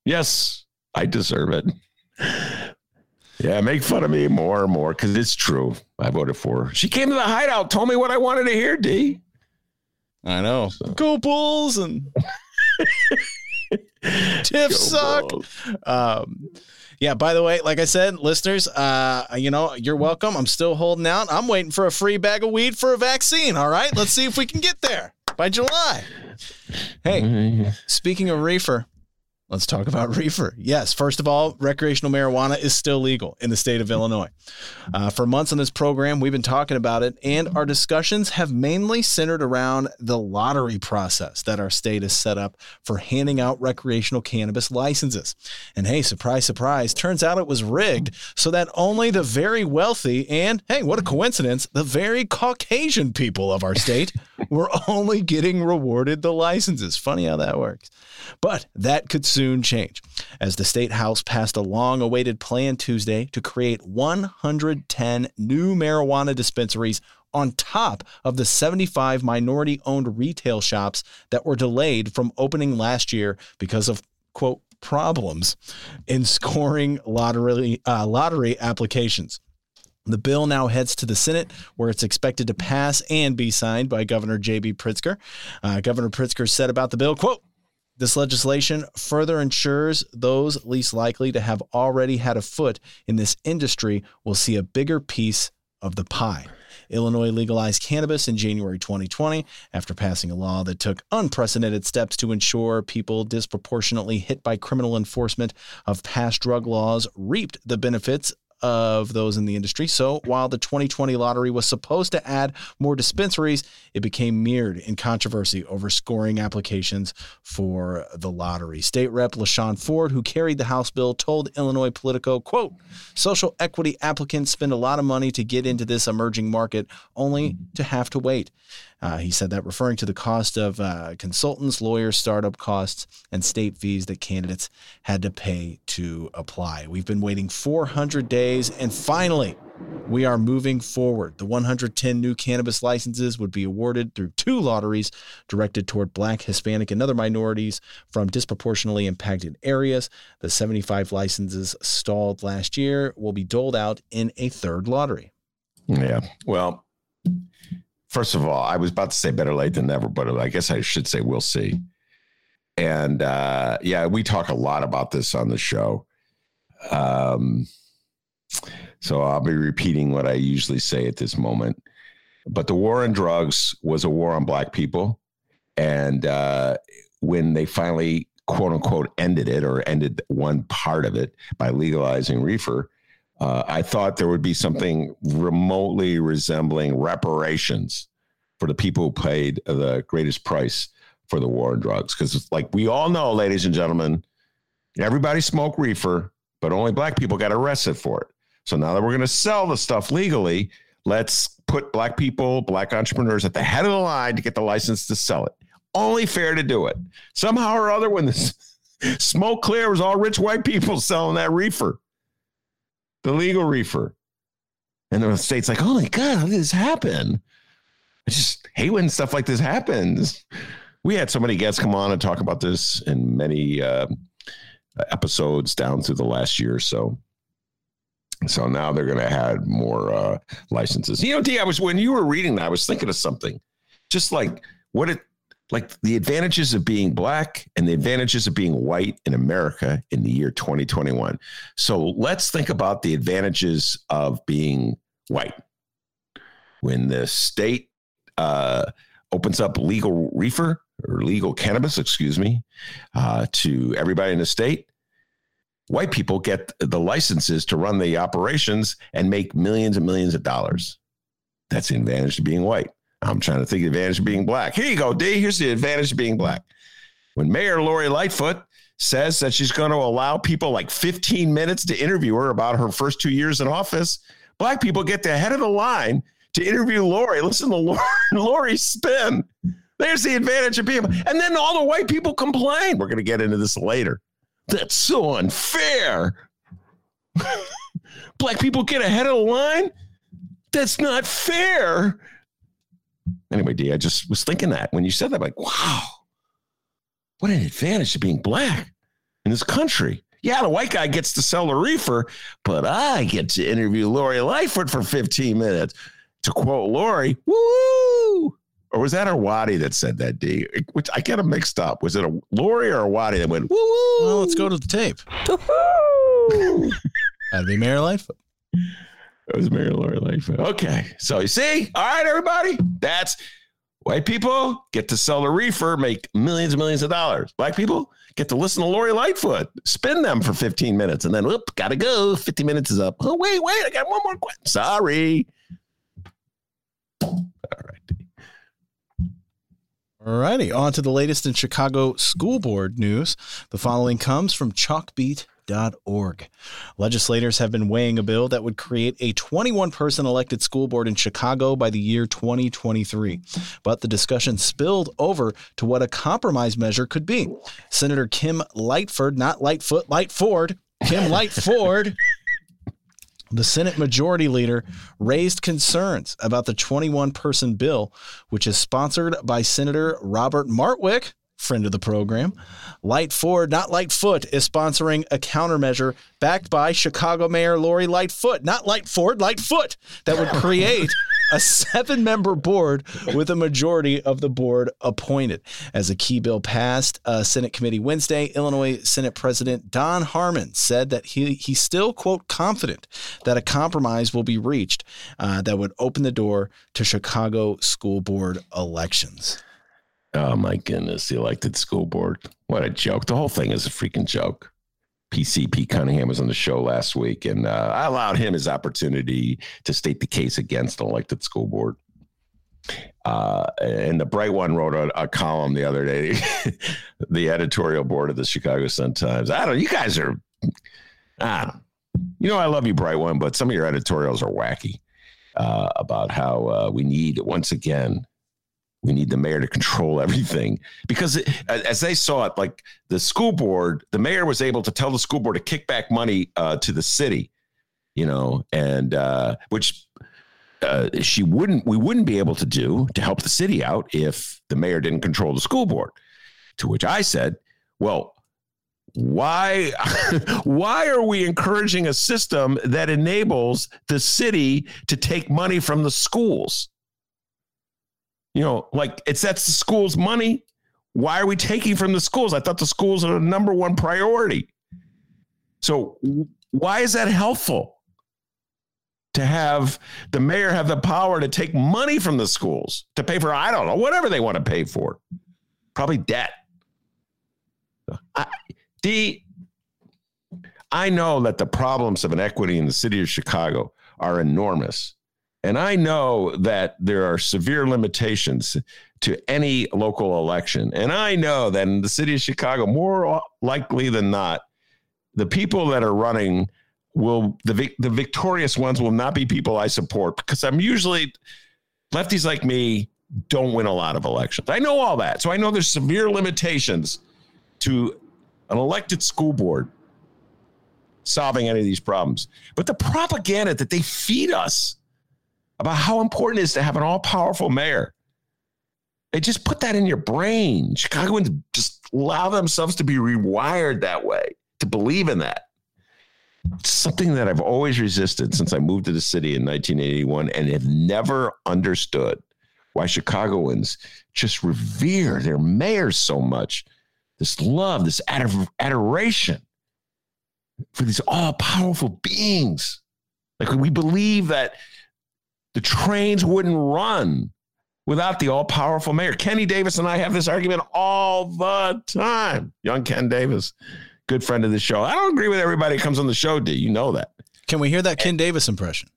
Yes, I deserve it. Yeah, make fun of me more and more because it's true. I voted for her. She came to the hideout, told me what I wanted to hear, D. I know. Go Bulls and Tiff suck. Um, yeah, by the way, like I said, listeners, uh, you know, you're welcome. I'm still holding out. I'm waiting for a free bag of weed for a vaccine. All right. Let's see if we can get there by July. Hey, speaking of reefer, Let's talk about reefer. Yes, first of all, recreational marijuana is still legal in the state of Illinois. Uh, for months on this program, we've been talking about it, and our discussions have mainly centered around the lottery process that our state has set up for handing out recreational cannabis licenses. And hey, surprise, surprise, turns out it was rigged so that only the very wealthy and, hey, what a coincidence, the very Caucasian people of our state were only getting rewarded the licenses. Funny how that works. But that could soon change as the state house passed a long awaited plan Tuesday to create 110 new marijuana dispensaries on top of the 75 minority owned retail shops that were delayed from opening last year because of, quote, problems in scoring lottery, uh, lottery applications. The bill now heads to the Senate, where it's expected to pass and be signed by Governor J.B. Pritzker. Uh, Governor Pritzker said about the bill, quote, this legislation further ensures those least likely to have already had a foot in this industry will see a bigger piece of the pie. Illinois legalized cannabis in January 2020 after passing a law that took unprecedented steps to ensure people disproportionately hit by criminal enforcement of past drug laws reaped the benefits of those in the industry. So while the 2020 lottery was supposed to add more dispensaries, it became mirrored in controversy over scoring applications for the lottery. State Rep LaShawn Ford, who carried the House bill, told Illinois Politico, quote, social equity applicants spend a lot of money to get into this emerging market only to have to wait. Uh, he said that referring to the cost of uh, consultants, lawyers, startup costs, and state fees that candidates had to pay to apply. We've been waiting 400 days, and finally, we are moving forward. The 110 new cannabis licenses would be awarded through two lotteries directed toward Black, Hispanic, and other minorities from disproportionately impacted areas. The 75 licenses stalled last year will be doled out in a third lottery. Yeah. Well, first of all, I was about to say better late than never, but I guess I should say we'll see. And uh, yeah, we talk a lot about this on the show. Um, so I'll be repeating what I usually say at this moment. But the war on drugs was a war on black people. And uh, when they finally, quote unquote, ended it or ended one part of it by legalizing reefer, uh, I thought there would be something remotely resembling reparations for the people who paid the greatest price for the war on drugs. Because, it's like we all know, ladies and gentlemen, everybody smoked reefer, but only black people got arrested for it. So now that we're going to sell the stuff legally, let's put black people, black entrepreneurs at the head of the line to get the license to sell it. Only fair to do it. Somehow or other, when the smoke clear, was all rich white people selling that reefer the legal reefer. And the state's like, oh my God, how did this happen? I just hate when stuff like this happens. We had so many guests come on and talk about this in many uh, episodes down through the last year or so. So now they're going to add more uh, licenses. You know, D, I was when you were reading that, I was thinking of something, just like what it like the advantages of being black and the advantages of being white in America in the year 2021. So let's think about the advantages of being white. When the state uh, opens up legal reefer or legal cannabis, excuse me, uh, to everybody in the state, white people get the licenses to run the operations and make millions and millions of dollars. That's the advantage of being white. I'm trying to think of the advantage of being black. Here you go, D. Here's the advantage of being black. When Mayor Lori Lightfoot says that she's going to allow people like 15 minutes to interview her about her first two years in office, black people get the head of the line to interview Lori. Listen to Lori, Lori spin. There's the advantage of people. And then all the white people complain. We're going to get into this later. That's so unfair. black people get ahead of the line? That's not fair. Anyway, D, I just was thinking that when you said that, like, wow, what an advantage to being black in this country. Yeah, the white guy gets to sell the reefer, but I get to interview Lori Lightfoot for 15 minutes. To quote Lori, woo! Or was that a Waddy that said that, D? Which I get them mixed up. Was it a Lori or a Waddy that went, woo? Well, let's go to the tape. Uh, That'd be Mayor Lightfoot. It was Mary Laura Lightfoot. Okay. So you see, all right, everybody, that's White people get to sell the reefer, make millions and millions of dollars. Black people get to listen to Lori Lightfoot, spin them for 15 minutes, and then, whoop, gotta go. 50 minutes is up. Oh, wait, wait, I got one more question. Sorry. All right. All righty, on to the latest in Chicago school board news. The following comes from chalkbeat.org. Legislators have been weighing a bill that would create a 21 person elected school board in Chicago by the year 2023. But the discussion spilled over to what a compromise measure could be. Senator Kim Lightford, not Lightfoot, Lightford, Kim Lightford. The Senate Majority Leader raised concerns about the 21 person bill, which is sponsored by Senator Robert Martwick, friend of the program. Lightford, not Lightfoot, is sponsoring a countermeasure backed by Chicago Mayor Lori Lightfoot, not Lightford, Lightfoot, that would create a seven member board with a majority of the board appointed. As a key bill passed a Senate committee Wednesday, Illinois Senate President Don Harmon said that he, he's still, quote, confident that a compromise will be reached uh, that would open the door to Chicago school board elections. Oh my goodness, the elected school board. What a joke. The whole thing is a freaking joke. PCP Cunningham was on the show last week, and uh, I allowed him his opportunity to state the case against an elected school board. Uh, and the Bright One wrote a, a column the other day, the editorial board of the Chicago Sun Times. I don't, you guys are, don't, you know, I love you, Bright One, but some of your editorials are wacky uh, about how uh, we need, once again, we need the mayor to control everything. Because it, as they saw it like the school board the mayor was able to tell the school board to kick back money uh, to the city you know and uh, which uh, she wouldn't we wouldn't be able to do to help the city out if the mayor didn't control the school board. To which i said well why why are we encouraging a system that enables the city to take money from the schools you know, like it's that's the school's money. Why are we taking from the schools? I thought the schools are the number one priority. So why is that helpful? To have the mayor have the power to take money from the schools to pay for, I don't know, whatever they want to pay for. Probably debt. D, I know that the problems of inequity in the city of Chicago are enormous. And I know that there are severe limitations to any local election. And I know that in the city of Chicago, more likely than not, the people that are running will the the victorious ones will not be people I support because I'm usually lefties like me don't win a lot of elections. I know all that. So I know there's severe limitations to an elected school board solving any of these problems. But the propaganda that they feed us about how important it is to have an all powerful mayor. They just put that in your brain. Chicagoans just allow themselves to be rewired that way, to believe in that. It's something that I've always resisted since I moved to the city in 1981 and have never understood why Chicagoans just revere their mayors so much. This love, this adoration for these all powerful beings. Like we believe that the trains wouldn't run without the all powerful mayor. Kenny Davis and I have this argument all the time. Young Ken Davis, good friend of the show. I don't agree with everybody who comes on the show, D. You know that. Can we hear that Ken Davis impression?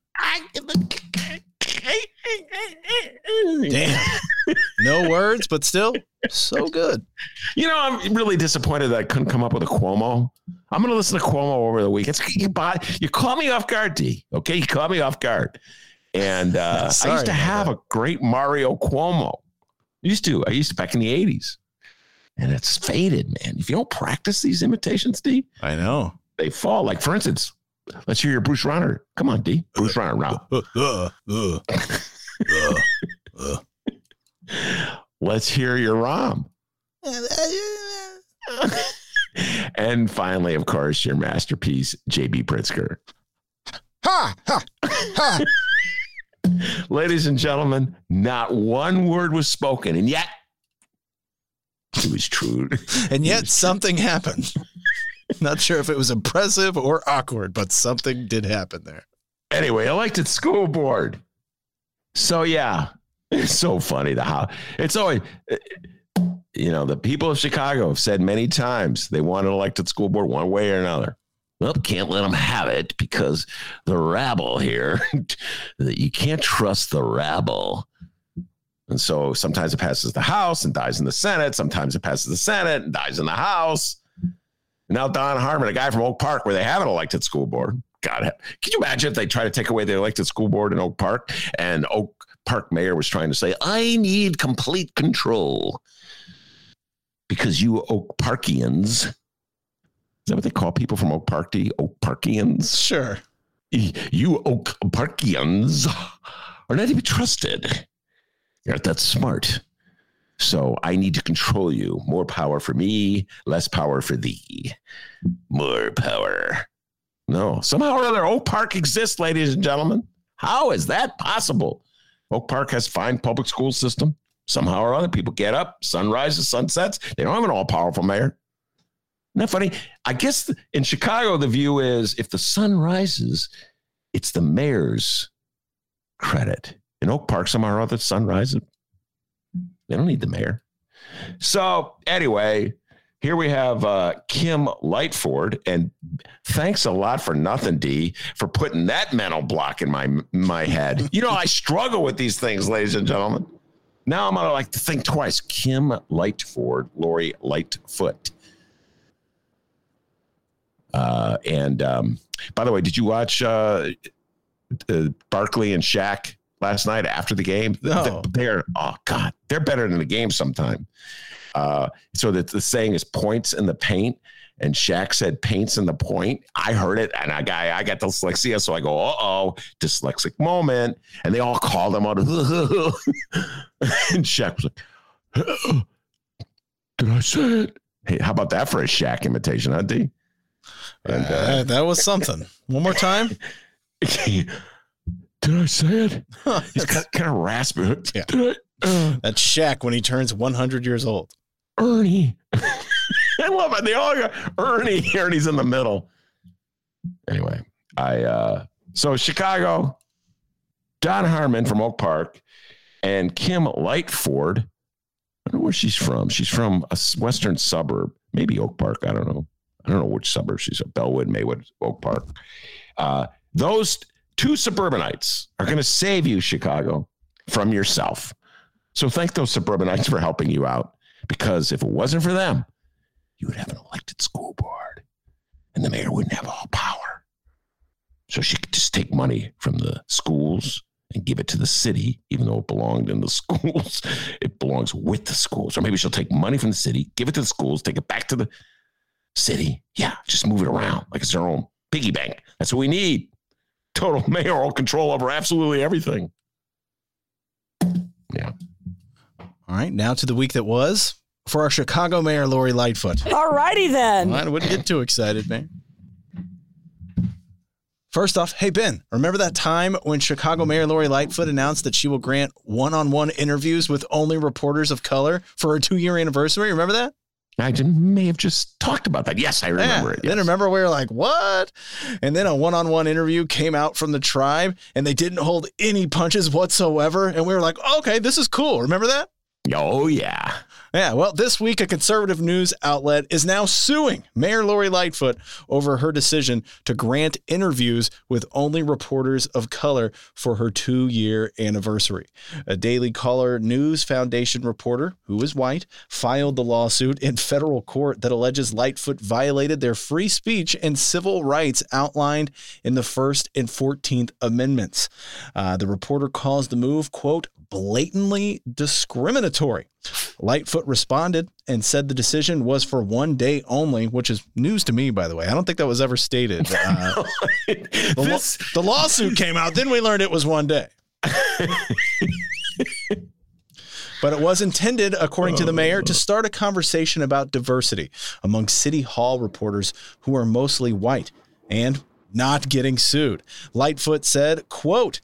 Damn. no words, but still so good. You know, I'm really disappointed that I couldn't come up with a Cuomo. I'm going to listen to Cuomo over the week. It's, you, you caught me off guard, D. Okay, you caught me off guard. And uh, I used to have that. a great Mario Cuomo. Used to. I used to back in the 80s. And it's faded, man. If you don't practice these imitations, D, I know. They fall. Like, for instance, let's hear your Bruce Rauner. Come on, D. Bruce Rauner. Rob. Uh, uh, uh, let's hear your Rahm. and finally, of course, your masterpiece, JB Pritzker. Ha! Ha! Ha! Ladies and gentlemen, not one word was spoken, and yet it was true. and yet something happened. Not sure if it was impressive or awkward, but something did happen there. Anyway, elected school board. So yeah, It's so funny. The how it's always, eh, you know, the people of Chicago have said many times they want an elected school board one way or another. Well, can't let them have it because the rabble here, that you can't trust the rabble. And so sometimes it passes the House and dies in the Senate. Sometimes it passes the Senate and dies in the House. Now Don Harmon, a guy from Oak Park, where they have an elected school board. God, can you imagine if they try to take away the elected school board in Oak Park and Oak Park mayor was trying to say, I need complete control because you Oak Parkians, is that what they call people from Oak Park? The Oak Parkians? Sure. You Oak Parkians are not to be trusted. You're not that smart. So I need to control you. More power for me, less power for thee. More power. No, somehow or other, Oak Park exists, ladies and gentlemen. How is that possible? Oak Park has fine public school system. Somehow or other, people get up, sun rises, sun sets. They don't have an all powerful mayor. That funny? I guess in Chicago, the view is if the sun rises, it's the mayor's credit. In Oak Park, somehow or other, the sun rises. They don't need the mayor. So, anyway, here we have uh, Kim Lightford, and thanks a lot for nothing, D, for putting that mental block in my my head. You know, I struggle with these things, ladies and gentlemen. Now I'm gonna like to think twice. Kim Lightford, Lori Lightfoot. Uh, and um, by the way, did you watch uh, uh, Barkley and Shaq last night after the game? No. They're oh god, they're better than the game sometime. Uh, so that the saying is points in the paint. And Shaq said paints in the point. I heard it, and I got I got dyslexia, so I go, uh oh, dyslexic moment. And they all called him out. and Shaq was like, "Did I say it?" Hey, how about that for a Shaq imitation, huh, D? And uh, that was something. One more time. Did I say it? He's kind, kind of raspy. Yeah. I, uh, That's Shaq when he turns 100 years old. Ernie. I love it. They all got Ernie. Ernie's in the middle. Anyway, I uh so Chicago, Don Harmon from Oak Park, and Kim Lightford. I don't know where she's from. She's from a western suburb, maybe Oak Park. I don't know. I don't know which suburb she's at. Bellwood, Maywood, Oak Park. Uh, those two suburbanites are going to save you, Chicago, from yourself. So thank those suburbanites for helping you out because if it wasn't for them, you would have an elected school board and the mayor wouldn't have all power. So she could just take money from the schools and give it to the city, even though it belonged in the schools. It belongs with the schools. Or maybe she'll take money from the city, give it to the schools, take it back to the city. Yeah, just move it around like it's their own piggy bank. That's what we need. Total mayoral control over absolutely everything. Yeah. All right, now to the week that was for our Chicago Mayor Lori Lightfoot. All righty then. Well, I wouldn't get too excited, man. First off, hey Ben, remember that time when Chicago Mayor Lori Lightfoot announced that she will grant one-on-one interviews with only reporters of color for her two-year anniversary? Remember that? I just may have just talked about that. Yes, I remember Yeah. it. Then yes. remember we were like, what? And then a one-on-one interview came out from the tribe, and they didn't hold any punches whatsoever. And we were like, okay, this is cool. Remember that? Oh, yeah. Yeah, well, this week a conservative news outlet is now suing Mayor Lori Lightfoot over her decision to grant interviews with only reporters of color for her two year anniversary. A Daily Caller News Foundation reporter, who is white, filed the lawsuit in federal court that alleges Lightfoot violated their free speech and civil rights outlined in the First and 14th Amendments. Uh, the reporter calls the move, quote, blatantly discriminatory. Lightfoot responded and said the decision was for one day only, which is news to me, by the way. I don't think that was ever stated. Uh, the, This- the lawsuit came out, then we learned it was one day. but it was intended, according to the mayor, to start a conversation about diversity among City Hall reporters who are mostly white and not getting sued. Lightfoot said, quote,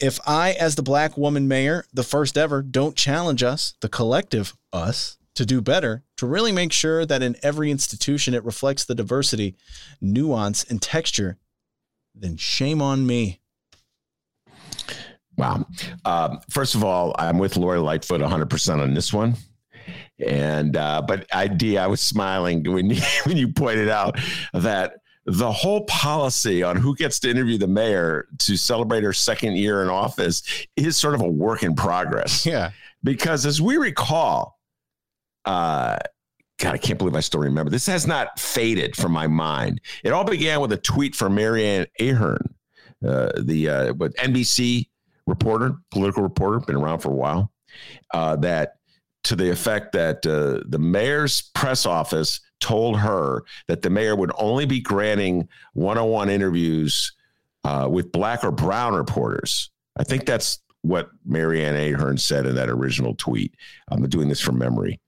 if I, as the black woman mayor, the first ever, don't challenge us, the collective us, to do better, to really make sure that in every institution it reflects the diversity, nuance, and texture, then shame on me. Wow. Um, first of all, I'm with Lori Lightfoot 100% on this one. And, uh, but I, D, I was smiling when you, when you pointed out that the whole policy on who gets to interview the mayor to celebrate her second year in office is sort of a work in progress. Yeah. Because as we recall, uh, God, I can't believe I still remember. This has not faded from my mind. It all began with a tweet from Mary Ann Ahern, uh, the uh, NBC reporter, political reporter, been around for a while, uh, that to the effect that uh, the mayor's press office told her that the mayor would only be granting one-on-one interviews uh, with black or brown reporters. I think that's what Mary Ann Ahern said in that original tweet. I'm doing this from memory.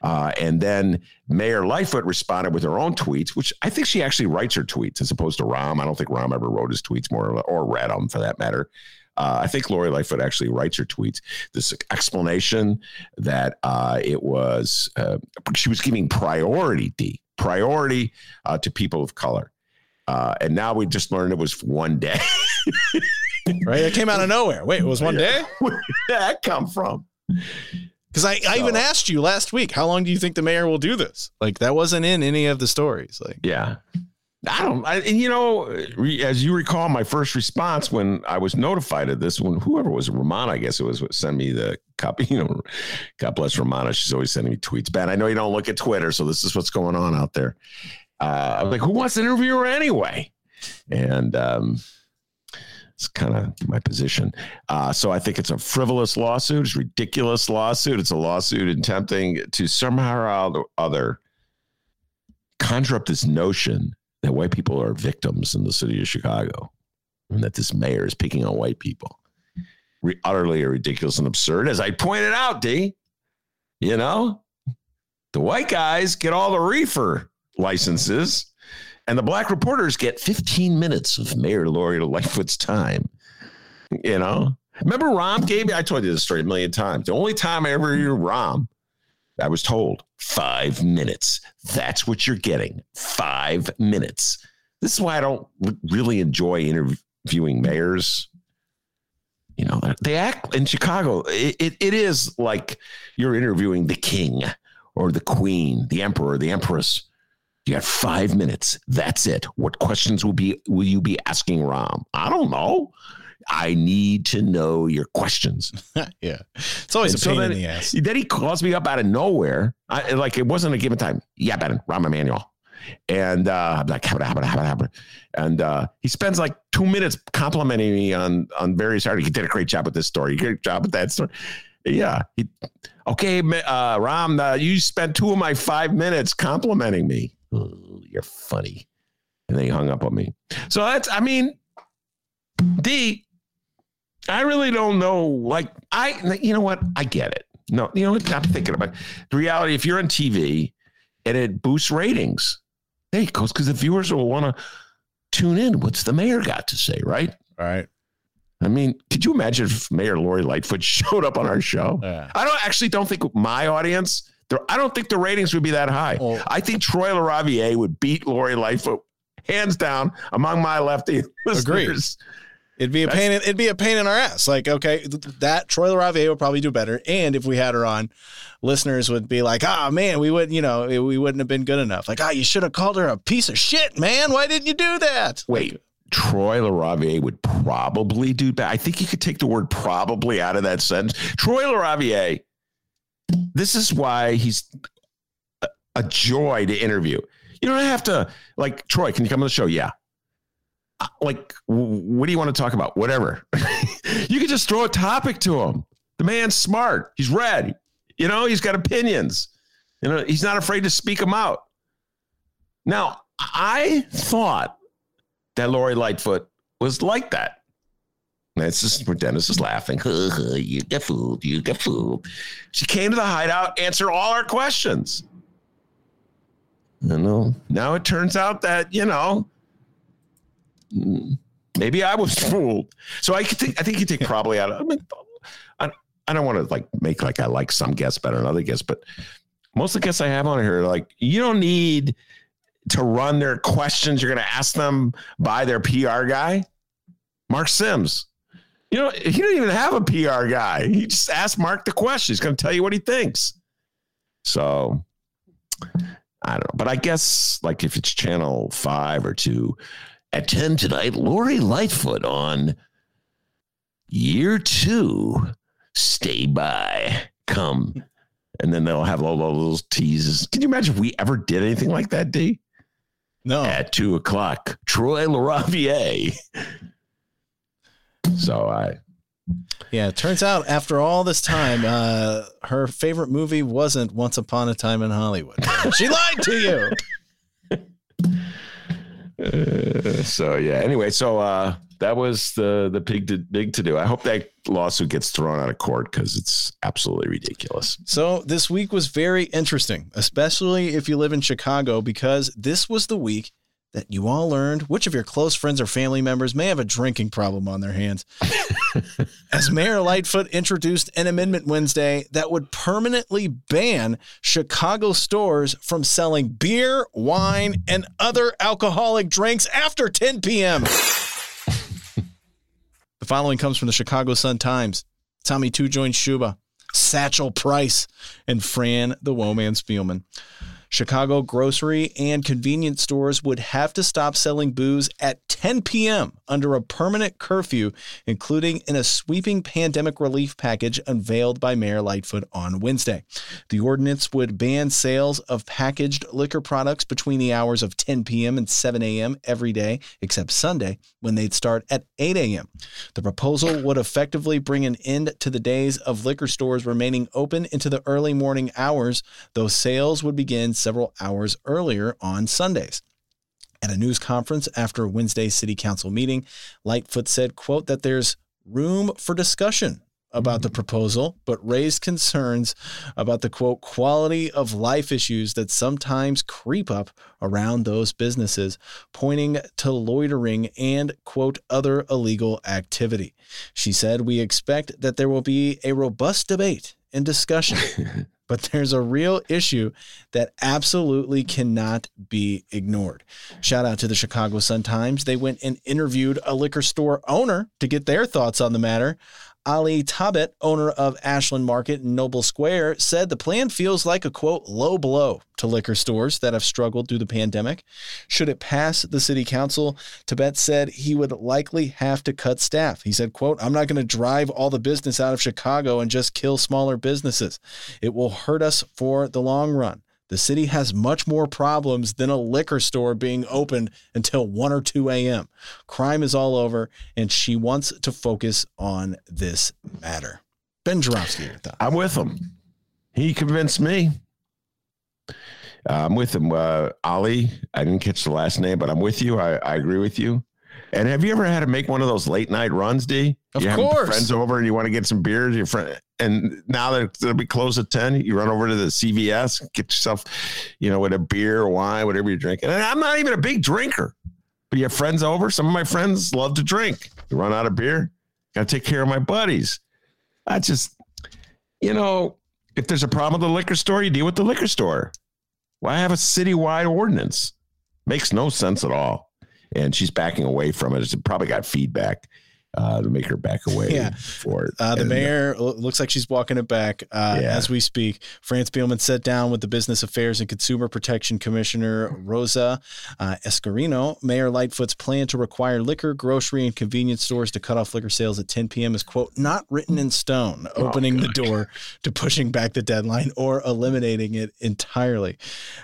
Uh, and then Mayor Lightfoot responded with her own tweets, which I think she actually writes her tweets as opposed to Rahm. I don't think Rahm ever wrote his tweets more or read them for that matter. Uh, I think Lori Lightfoot actually writes her tweets. This explanation that uh, it was uh, she was giving priority D priority uh, to people of color, uh, and now we just learned it was one day. right, it came out of nowhere. Wait, it was one day. Where did that come from? Because I, I even asked you last week, how long do you think the mayor will do this? Like that wasn't in any of the stories. Like, yeah, I don't. I, and you know, as you recall, my first response when I was notified of this, when whoever was Romana, I guess it was, sent me the copy. You know, God bless Romana. She's always sending me tweets. Ben, I know you don't look at Twitter, so this is what's going on out there. Uh, I'm like, who wants to interview her anyway? And um, it's kind of my position. Uh, so I think it's a frivolous lawsuit. It's a ridiculous lawsuit. It's a lawsuit attempting to somehow or other conjure up this notion that white people are victims in the city of Chicago and that this mayor is picking on white people. Re- utterly ridiculous and absurd. As I pointed out, D, you know, the white guys get all the reefer licenses and the black reporters get 15 minutes of Mayor Lori Lightfoot's time. You know, remember Rahm gave me, I told you this story a million times. The only time I ever hear Rahm, I was told five minutes. That's what you're getting. Five minutes. This is why I don't really enjoy interviewing mayors. You know, they act in Chicago. It, it, it is like you're interviewing the king or the queen, the emperor, the empress. You got five minutes. That's it. What questions will be will you be asking Rahm? I don't know. I need to know your questions. yeah, it's always and a pain so then, in the ass. Then he calls me up out of nowhere. I, like it wasn't a given time. Yeah, Ben, Rahm Emanuel. And uh, I'm like, habba, habba, habba, habba. and uh, he spends like two minutes complimenting me on on various articles. He did a great job with this story. He did a great job with that story. Yeah. He, okay, uh, Rahm, uh, you spent two of my five minutes complimenting me. Ooh, you're funny. And then he hung up on me. So that's, I mean, D, I really don't know. Like, I, you know what? I get it. No, you know what? I'm thinking about it. the reality. If you're on TV and it boosts ratings, hey, because because the viewers will want to tune in. What's the mayor got to say, right? All right. I mean, could you imagine if Mayor Lori Lightfoot showed up on our show? Yeah. I don't actually don't think my audience I don't think the ratings would be that high. Oh. I think Troy LaRaviere would beat Lori Lightfoot hands down among my lefty listeners. Agreed. It'd be a pain. In, it'd be a pain in our ass. Like, okay, that Troy LaRaviere would probably do better. And if we had her on, listeners would be like, "Ah, oh, man, we would, you know, we wouldn't have been good enough." Like, ah, oh, you should have called her a piece of shit, man. Why didn't you do that? Wait, Troy LaRaviere would probably do better. I think you could take the word "probably" out of that sentence. Troy LaRaviere this is why he's a joy to interview. You don't have to like Troy. Can you come on the show? Yeah. Like, what do you want to talk about? Whatever. you can just throw a topic to him. The man's smart. He's read. You know, he's got opinions. You know, he's not afraid to speak them out. Now, I thought that Lori Lightfoot was like that. It's just where Dennis is laughing. you get fooled. You get fooled. She came to the hideout, answer all our questions. You know, now it turns out that, you know, maybe I was fooled. So I think I think you take probably out of I mean I, I don't want to like make like I like some guests better than other guests, but most of the guests I have on here are like you don't need to run their questions you're going to ask them by their PR guy. Mark Sims. You know, he didn't even have a PR guy. He just asked Mark the question. He's going to tell you what he thinks. So I don't know. But I guess like if it's channel five or two at 10 tonight, Lori Lightfoot on year two. Stay by. Come. And then they'll have all those teases. Can you imagine if we ever did anything like that, D? No. At two o'clock, Troy LaRaviere. so I Yeah, it turns out after all this time, uh, her favorite movie wasn't Once Upon a Time in Hollywood. she lied to you. Uh, so yeah. Anyway, so uh, that was the the big to, big to do. I hope that lawsuit gets thrown out of court because it's absolutely ridiculous. So this week was very interesting, especially if you live in Chicago, because this was the week that you all learned which of your close friends or family members may have a drinking problem on their hands. As Mayor Lightfoot introduced an amendment Wednesday that would permanently ban Chicago stores from selling beer, wine, and other alcoholic drinks after 10 p.m. the following comes from the Chicago Sun Times. Tommy Two Joint Schuba, Satchel Price, and Fran the Woman Spielman. Chicago grocery and convenience stores would have to stop selling booze at 10 p.m. under a permanent curfew, including in a sweeping pandemic relief package unveiled by Mayor Lightfoot on Wednesday. The ordinance would ban sales of packaged liquor products between the hours of 10 p.m. and 7 a.m. every day, except Sunday, when they'd start at 8 a.m. The proposal would effectively bring an end to the days of liquor stores remaining open into the early morning hours, though sales would begin several hours earlier on Sundays. At a news conference after Wednesday's city council meeting, Lightfoot said, quote, that there's room for discussion about the proposal, but raised concerns about the quote quality of life issues that sometimes creep up around those businesses, pointing to loitering and quote other illegal activity. She said, We expect that there will be a robust debate and discussion but there's a real issue that absolutely cannot be ignored. Shout out to the Chicago Sun Times. They went and interviewed a liquor store owner to get their thoughts on the matter. Ali Tabet, owner of Ashland Market in Noble Square, said the plan feels like a quote low blow to liquor stores that have struggled through the pandemic. Should it pass the city council, Tabet said he would likely have to cut staff. He said, quote, I'm not going to drive all the business out of Chicago and just kill smaller businesses. It will hurt us for the long run. The city has much more problems than a liquor store being opened until 1 or 2 a.m. Crime is all over, and she wants to focus on this matter. Ben thoughts? I'm with him. He convinced me. I'm with him. Uh, Ali, I didn't catch the last name, but I'm with you. I, I agree with you. And have you ever had to make one of those late night runs, D? Of you course. Have friends over and you want to get some beers. Your friend, and now that it'll be closed at ten, you run over to the CVS, get yourself, you know, with a beer or wine, whatever you're drinking. And I'm not even a big drinker, but you have friends over. Some of my friends love to drink. You run out of beer, got to take care of my buddies. I just, you know, if there's a problem with the liquor store, you deal with the liquor store. Why have a citywide ordinance? Makes no sense at all. And she's backing away from it. It's probably got feedback uh, to make her back away Yeah. for it. Uh, the And, mayor lo- looks like she's walking it back uh, Yeah. as we speak. France Spielman sat down with the Business Affairs and Consumer Protection Commissioner Rosa uh, Escareno. Mayor Lightfoot's plan to require liquor, grocery, and convenience stores to cut off liquor sales at 10 p.m. is, quote, not written in stone, opening the door to pushing back the deadline or eliminating it entirely.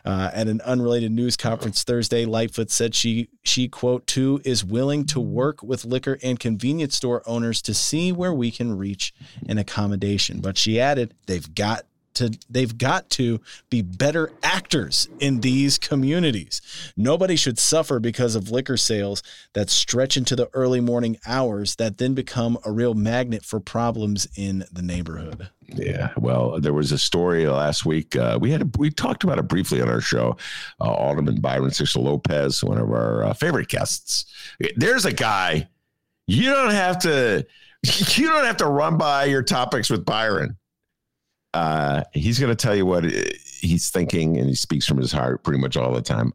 Uh, at an unrelated news conference Thursday, Lightfoot said she, she, quote, too, is willing to work with liquor and convenience store owners to see where we can reach an accommodation. But she added, they've got to they've got to be better actors in these communities. Nobody should suffer because of liquor sales that stretch into the early morning hours that then become a real magnet for problems in the neighborhood. Yeah, well, there was a story last week. Uh, we had a, we talked about it briefly on our show. Uh, Alderman Byron Sigcho-Lopez, one of our uh, favorite guests. There's a guy you don't have to you don't have to run by your topics with Byron. Uh, he's going to tell you what he's thinking and he speaks from his heart pretty much all the time.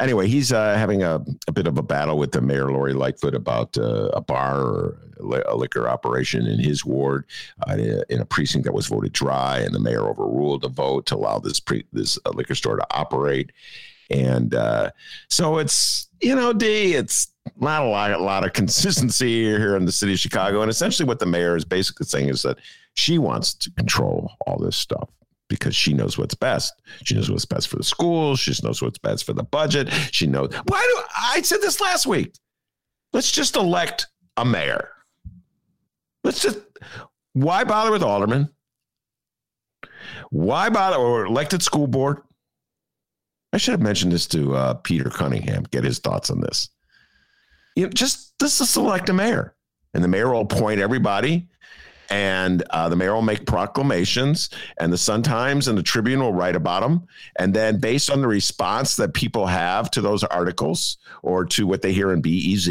Anyway, he's uh, having a, a bit of a battle with the mayor Lori Lightfoot about uh, a bar or a liquor operation in his ward uh, in a precinct that was voted dry, and the mayor overruled the vote to allow this pre- this uh, liquor store to operate. And uh, so it's you know, D, it's not a lot, a lot of consistency here in the city of Chicago. And essentially, what the mayor is basically saying is that she wants to control all this stuff because she knows what's best. She knows what's best for the schools. She knows what's best for the budget. She knows. Why do I said this last week? Let's just elect a mayor. Let's just. Why bother with aldermen? Why bother or elected school board? I should have mentioned this to uh, Peter Cunningham. Get his thoughts on this. You know, just this is select a mayor, and the mayor will appoint everybody. And uh, the mayor will make proclamations. And the sun times and the tribune will write about them and then based on the response that people have to those articles or to what they hear in bez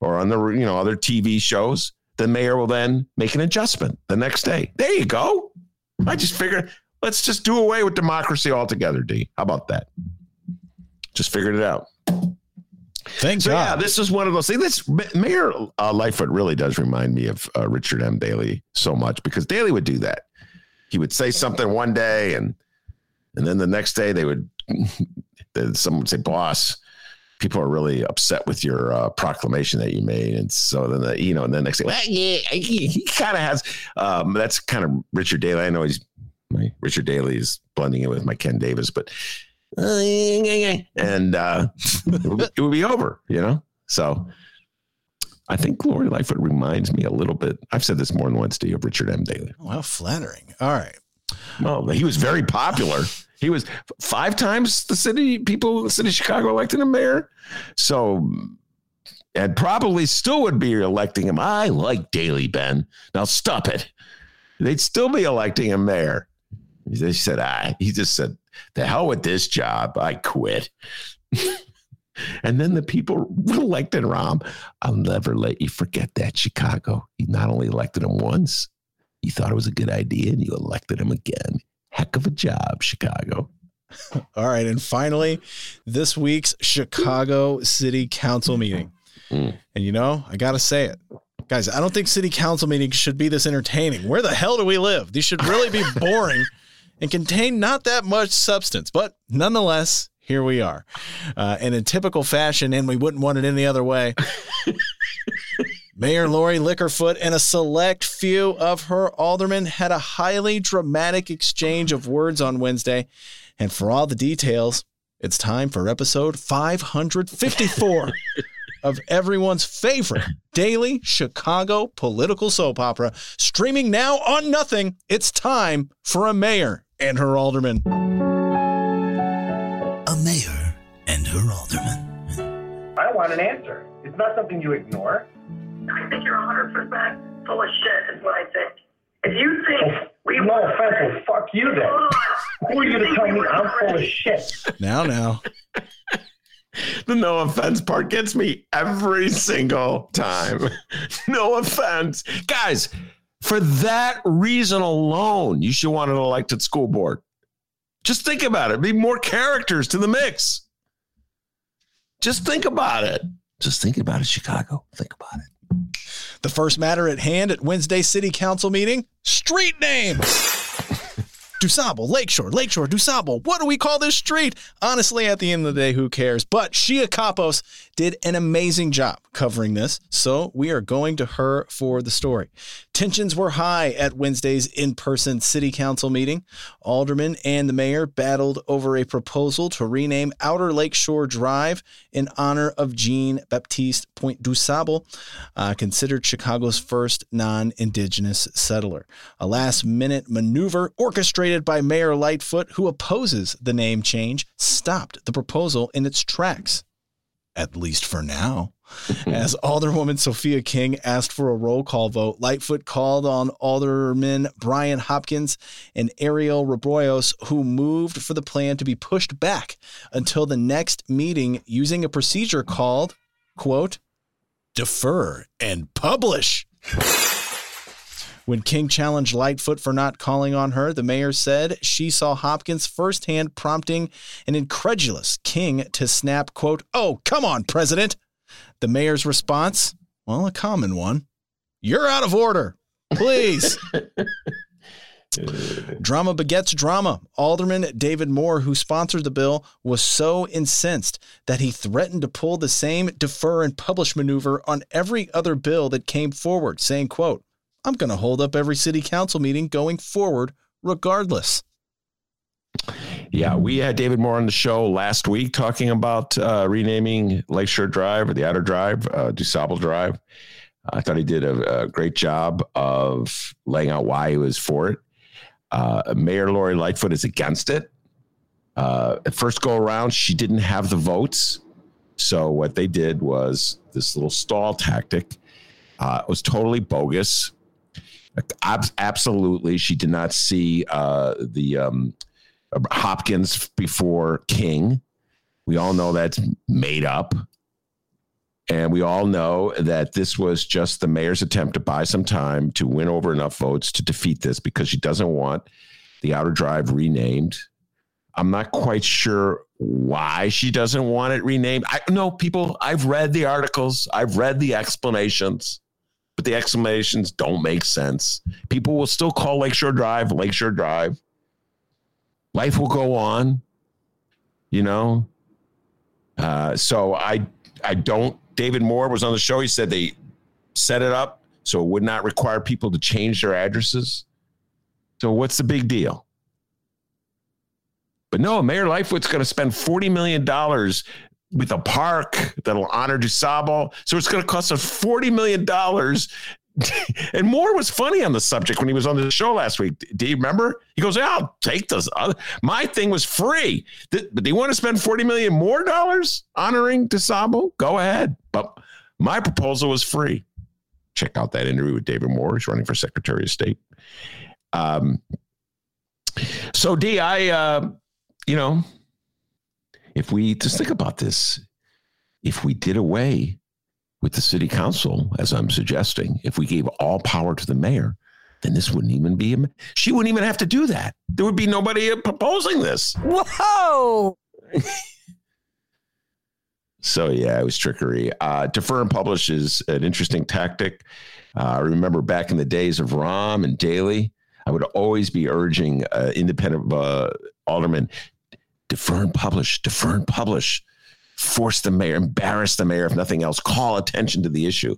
or on the you know other tv shows the mayor will then make an adjustment the next day. There you go. I just figured let's just do away with democracy altogether d. How about that? Just figured it out Thank so, God. Yeah, this is one of those things. This Mayor uh, Lightfoot really does remind me of uh, Richard M. Daley so much because Daley would do that. He would say something one day, and and then the next day they would, someone would say, "Boss, people are really upset with your uh, proclamation that you made," and so then the, you know, and then next day, well, yeah, he, he kind of has. Um, that's kind of Richard Daley. I know he's my Richard Daley is blending it with my Ken Davis, but and uh, it would be over, you know? So I think Lori Lightfoot reminds me a little bit. I've said this more than once to you of Richard M. Daley. Oh, how flattering. All right. Well, he was very popular. He was five times the city people, the city of Chicago elected him mayor. So, and probably still would be electing him. I like Daley, Ben. Now stop it. They'd still be electing him mayor. He said, I, he just said, the hell with this job. I quit. and then the people elected Rahm. I'll never let you forget that, Chicago. You not only elected him once, you thought it was a good idea and you elected him again. Heck of a job, Chicago. All right. And finally, this week's Chicago City Council meeting. Mm. And you know, I got to say it. Guys, I don't think city council meetings should be this entertaining. Where the hell do we live? These should really be boring and contain not that much substance, but nonetheless, here we are. Uh, and in typical fashion, and we wouldn't want it any other way. Mayor Lori Liquorfoot and a select few of her aldermen had a highly dramatic exchange of words on Wednesday. And for all the details, it's time for episode 554 of everyone's favorite daily Chicago political soap opera, streaming now on Nothing. It's time for a mayor and her alderman. A mayor and her alderman. I want an answer. It's not something you ignore. I think you're 100% full of shit, is what I think. If you think oh, we no offense, well, fuck you then. Who are you to tell me I'm full of shit? Now, now. the no offense part gets me every single time. no offense. Guys, for that reason alone, you should want an elected school board. Just think about it. Be more characters to the mix. Just think about it. Just think about it, Chicago. Think about it. The first matter at hand at Wednesday City Council meeting street names. DuSable, Lakeshore, Lakeshore, DuSable. What do we call this street? Honestly, at the end of the day, who cares? But Shia Kapos did an amazing job covering this, so we are going to her for the story. Tensions were high at Wednesday's in person city council meeting. Alderman and the mayor battled over a proposal to rename Outer Lakeshore Drive in honor of Jean Baptiste Point DuSable, uh, considered Chicago's first non indigenous settler. A last minute maneuver orchestrated by Mayor Lightfoot, who opposes the name change, stopped the proposal in its tracks at least for now. As Alderwoman Sophia King asked for a roll call vote, Lightfoot called on Alderman Brian Hopkins and Ariel Reboyras, who moved for the plan to be pushed back until the next meeting using a procedure called, quote, defer and publish. When King challenged Lightfoot for not calling on her, the mayor said she saw Hopkins firsthand prompting an incredulous King to snap, quote, Oh, come on, President. The mayor's response, well, a common one. You're out of order. Please. drama begets drama. Alderman David Moore, who sponsored the bill, was so incensed that he threatened to pull the same defer and publish maneuver on every other bill that came forward, saying, quote, I'm going to hold up every city council meeting going forward regardless. Yeah, we had David Moore on the show last week talking about uh, renaming Lakeshore Drive or the Outer Drive, uh, DuSable Drive. I thought he did a, a, great job of laying out why he was for it. Uh, Mayor Lori Lightfoot is against it. Uh, first go around, she didn't have the votes. So what they did was this little stall tactic. Uh, was totally bogus. Absolutely, she did not see uh, the um, Hopkins before King. We all know that's made up. And we all know that this was just the mayor's attempt to buy some time to win over enough votes to defeat this because she doesn't want the outer drive renamed. I'm not quite sure why she doesn't want it renamed. I know people, I've read the articles, I've read the explanations, but the explanations don't make sense. People will still call Lakeshore Drive Lakeshore Drive. Life will go on, you know. Uh, so I I don't David Moore was on the show. He said they set it up so it would not require people to change their addresses. So what's the big deal? But no, Mayor Lightfoot's going to spend $40 million with a park that'll honor DuSable. So it's going to cost us $40 million. and Moore was funny on the subject when he was on the show last week. Do you remember? He goes, I'll take this. My thing was free. But do you want to spend 40 million more dollars honoring DuSable? Go ahead. But my proposal was free. Check out that interview with David Moore. He's running for Secretary of State. Um, so D, I, uh, you know, if we just think about this, if we did away with the city council, as I'm suggesting, if we gave all power to the mayor, then this wouldn't even be, she wouldn't even have to do that. There would be nobody proposing this. Whoa. So yeah, it was trickery. Uh, defer and publish is an interesting tactic. Uh, I remember back in the days of Rahm and Daley, I would always be urging uh, independent uh, aldermen defer and publish, defer and publish. Force the mayor, embarrass the mayor, if nothing else, call attention to the issue.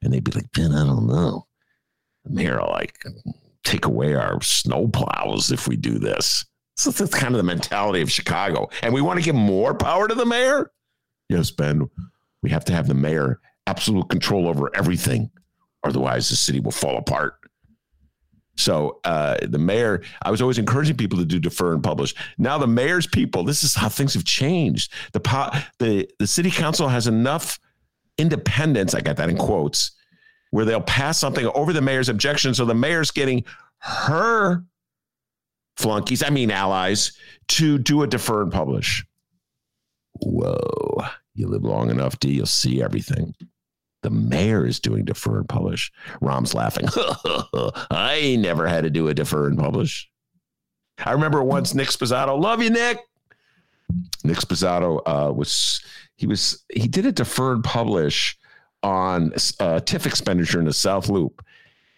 And they'd be like, Ben, I don't know. The mayor will like take away our snow plows if we do this. So that's kind of the mentality of Chicago. And we want to give more power to the mayor? Yes, Ben, we have to have the mayor absolute control over everything. Otherwise, the city will fall apart. So uh, the mayor, I was always encouraging people to do defer and publish. Now the mayor's people, this is how things have changed. The the the city council has enough independence. I got that in quotes, where they'll pass something over the mayor's objection, so the mayor's getting her flunkies, I mean allies, to do a defer and publish. Whoa! You live long enough, D, you'll see everything. The mayor is doing defer and publish. Rahm's laughing. I never had to do a defer and publish. I remember once Nick Sposato, love you, Nick. Nick Sposato uh, was he was he did a defer and publish on uh, TIF expenditure in the South Loop,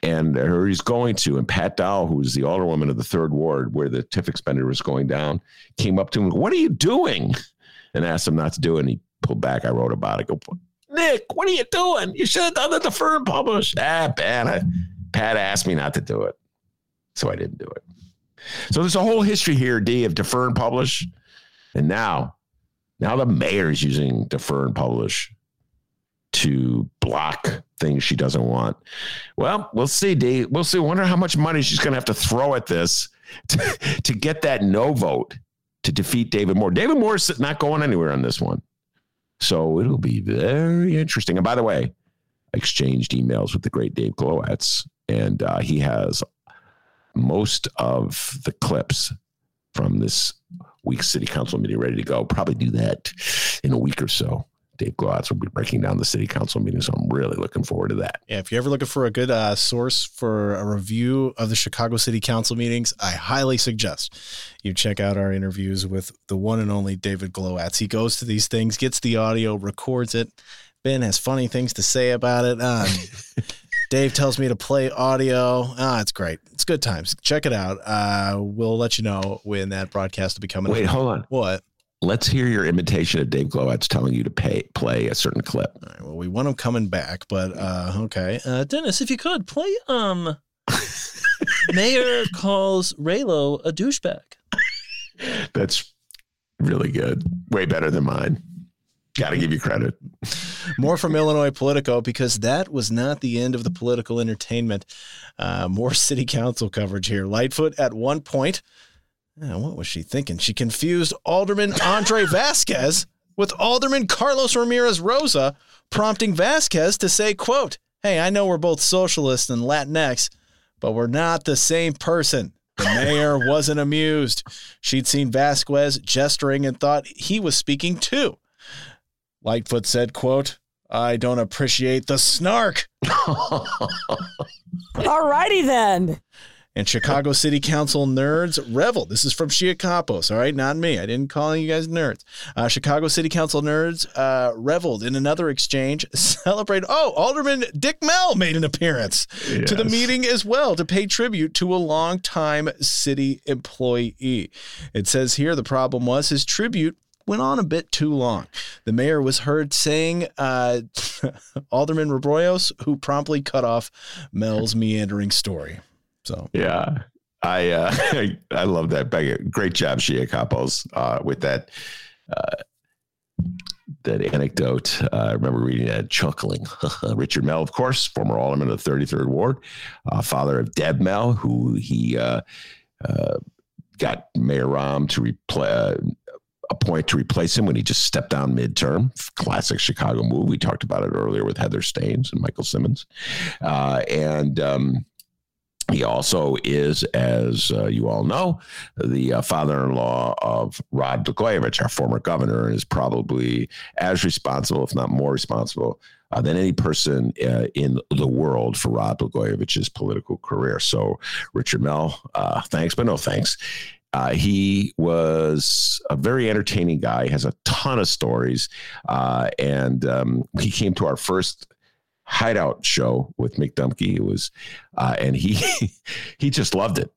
and or he's going to. And Pat Dow, who's the alderwoman of the third ward, where the TIF expenditure was going down, came up to him. What are you doing? And asked him not to do it. And he pulled back. I wrote about it. Go, Nick, what are you doing? You should have done the defer and publish. Ah, Pat, I, Pat asked me not to do it. So I didn't do it. So there's a whole history here, D, of defer and publish. And now, now the mayor is using defer and publish to block things she doesn't want. Well, we'll see, D. We'll see. Wonder how much money she's going to have to throw at this to, to get that no vote to defeat David Moore. David Moore's not going anywhere on this one. So it'll be very interesting. And by the way, I exchanged emails with the great Dave Glowacz, and uh, he has most of the clips from this week's city council meeting ready to go. Probably do that in a week or so. Dave Glowacz will be breaking down the city council meeting. So I'm really looking forward to that. Yeah, if you're ever looking for a good uh, source for a review of the Chicago City Council meetings, I highly suggest you check out our interviews with the one and only David Glowacz. He goes to these things, gets the audio, records it. Ben has funny things to say about it. Um, Dave tells me to play audio. Ah, it's great. It's good times. Check it out. Uh, we'll let you know when that broadcast will be coming. Wait, up. hold on. What? Let's hear your imitation of Dave Glowacz telling you to pay play a certain clip. All right, well, we want him coming back, but uh, okay. Uh, Dennis, if you could play, um, Mayor calls Raylo a douchebag. That's really good. Way better than mine. Got to give you credit. More from Illinois Politico because that was not the end of the political entertainment. Uh, more city council coverage here. Lightfoot at one point. What was she thinking? She confused Alderman Andre Vasquez with Alderman Carlos Ramirez Rosa, prompting Vasquez to say, quote, Hey, I know we're both socialists and Latinx, but we're not the same person. The mayor wasn't amused. She'd seen Vasquez gesturing and thought he was speaking too. Lightfoot said, quote, I don't appreciate the snark. All righty then. And Chicago City Council nerds revel. This is from Shia Kapos, all right? Not me. I didn't call you guys nerds. Uh, Chicago City Council nerds uh, reveled in another exchange. Celebrate. Oh, Alderman Dick Mell made an appearance to the meeting as well to pay tribute to a longtime city employee. It says here the problem was his tribute went on a bit too long. The mayor was heard saying uh, Alderman Reboyras, who promptly cut off Mell's meandering story. So Yeah. I uh, I love that. Great job, Shia Kapos, uh, with that uh, that anecdote. Uh, I remember reading that, chuckling. Richard Mell, of course, former alderman of the 33rd Ward, uh, father of Deb Mell, who he uh, got Mayor Rahm to replace. Appoint to replace him when he just stepped down midterm. Classic Chicago move. We talked about it earlier with Heather Steans and Michael Simmons. And um, he also is, as uh, you all know, the uh, father-in-law of Rod Blagojevich, our former governor, and is probably as responsible, if not more responsible, uh, than any person uh, in the world for Rod Blagojevich's political career. So, Richard Mell, uh, thanks, but no thanks. Uh, he was a very entertaining guy. Has a ton of stories, uh, and um, he came to our first hideout show with Mick Dumke. It was, uh, and he he just loved it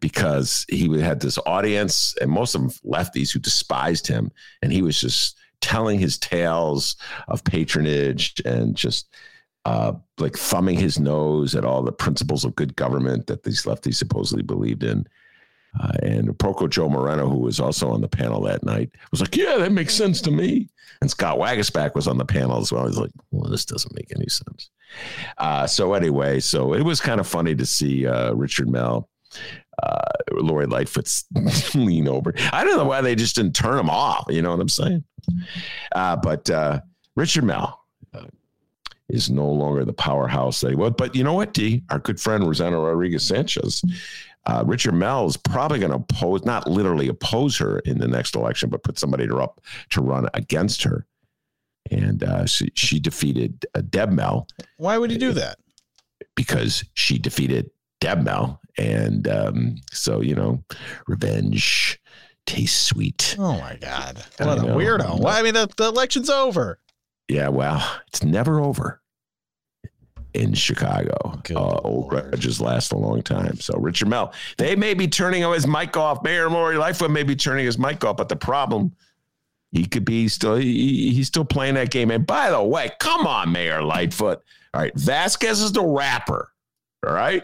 because he had this audience, and most of them lefties who despised him, and he was just telling his tales of patronage and just uh, like thumbing his nose at all the principles of good government that these lefties supposedly believed in. Uh, and Proco Joe Moreno, who was also on the panel that night, was like, "Yeah, that makes sense to me." And Scott Waguespack was on the panel as well. He's like, "Well, this doesn't make any sense." Uh, so anyway, so it was kind of funny to see uh, Richard Mell, uh, Lori Lightfoot lean over. I don't know why they just didn't turn him off. You know what I'm saying? Uh, but uh, Richard Mell is no longer the powerhouse he was. But you know what, D? Our good friend Rossana Rodriguez Sanchez uh, Richard Mell is probably going to oppose, not literally oppose her in the next election, but put somebody to up to run against her. And uh, she, she defeated uh, Deb Mell. why would he do that? because she defeated Deb Mell. And um, so, you know, revenge tastes sweet. Oh my God. What a know. weirdo. Well, I mean, the, the election's over. Yeah, well, it's never over in Chicago. Good Uh, old grudges last a long time. So Richard Mell, they may be turning his mic off. Mayor Lori Lightfoot may be turning his mic off, but the problem, he could be still he, he's still playing that game. And by the way, come on, Mayor Lightfoot. All right, Vasquez is the rapper. All right.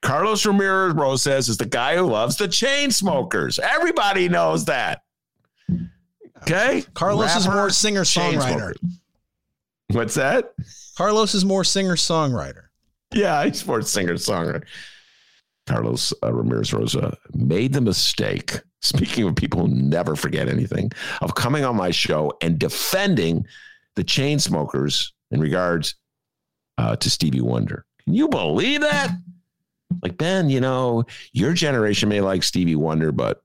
Carlos Ramirez Rosas is the guy who loves the Chainsmokers. Everybody knows that. Okay. Carlos is more singer songwriter. What's that? Carlos is more singer songwriter. Yeah, he's more singer songwriter. Carlos uh, Ramirez Rosa made the mistake. Speaking of people who never forget anything, of coming on my show and defending the Chainsmokers in regards uh, to Stevie Wonder. Can you believe that? Like Ben, you know, your generation may like Stevie Wonder, but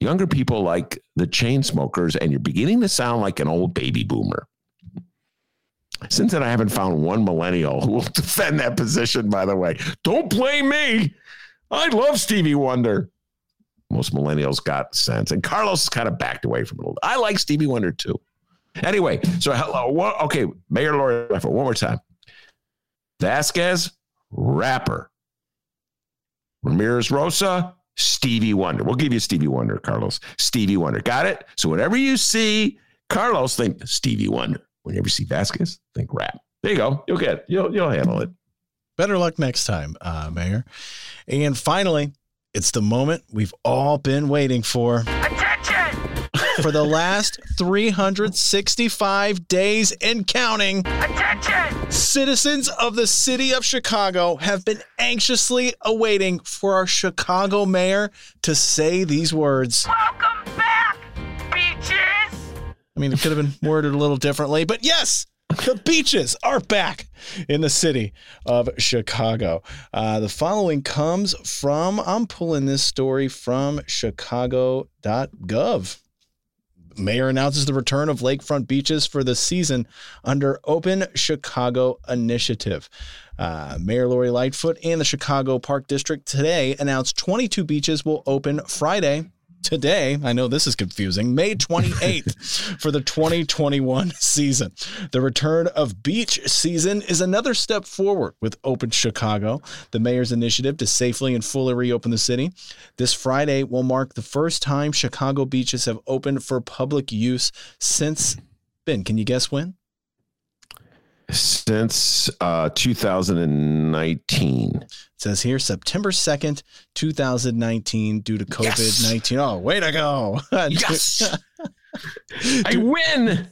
younger people like the Chainsmokers, and you're beginning to sound like an old baby boomer. Since then, I haven't found one millennial who will defend that position, by the way. Don't blame me. I love Stevie Wonder. Most millennials got sense. And Carlos kind of backed away from it. I like Stevie Wonder too. Anyway, so hello. Uh, okay, Mayor Lori Lightfoot, one more time. Vasquez, rapper. Ramirez Rosa, Stevie Wonder. We'll give you Stevie Wonder, Carlos. Stevie Wonder. Got it? So whenever you see Carlos, think Stevie Wonder. Whenever you see Vasquez, think rap. There you go. You'll get it. You'll, you'll handle it. Better luck next time, uh, Mayor. And finally, it's the moment we've all been waiting for. Attention! For the last 365 days and counting, Attention! citizens of the city of Chicago have been anxiously awaiting for our Chicago mayor to say these words. Welcome back, beaches! I mean, it could have been worded a little differently, but yes, the beaches are back in the city of Chicago. Uh, the following comes from, I'm pulling this story from chicago.gov. Mayor announces the return of lakefront beaches for the season under Open Chicago Initiative. Uh, Mayor Lori Lightfoot and the Chicago Park District today announced 22 beaches will open Friday, today, I know this is confusing, May 28th for the 2021 season. The return of beach season is another step forward with Open Chicago, the mayor's initiative to safely and fully reopen the city. This Friday will mark the first time Chicago beaches have opened for public use since, Ben, can you guess when? Since uh, 2019. It says here September 2nd, 2019, due to COVID 19. Oh, way to go. Yes. I win.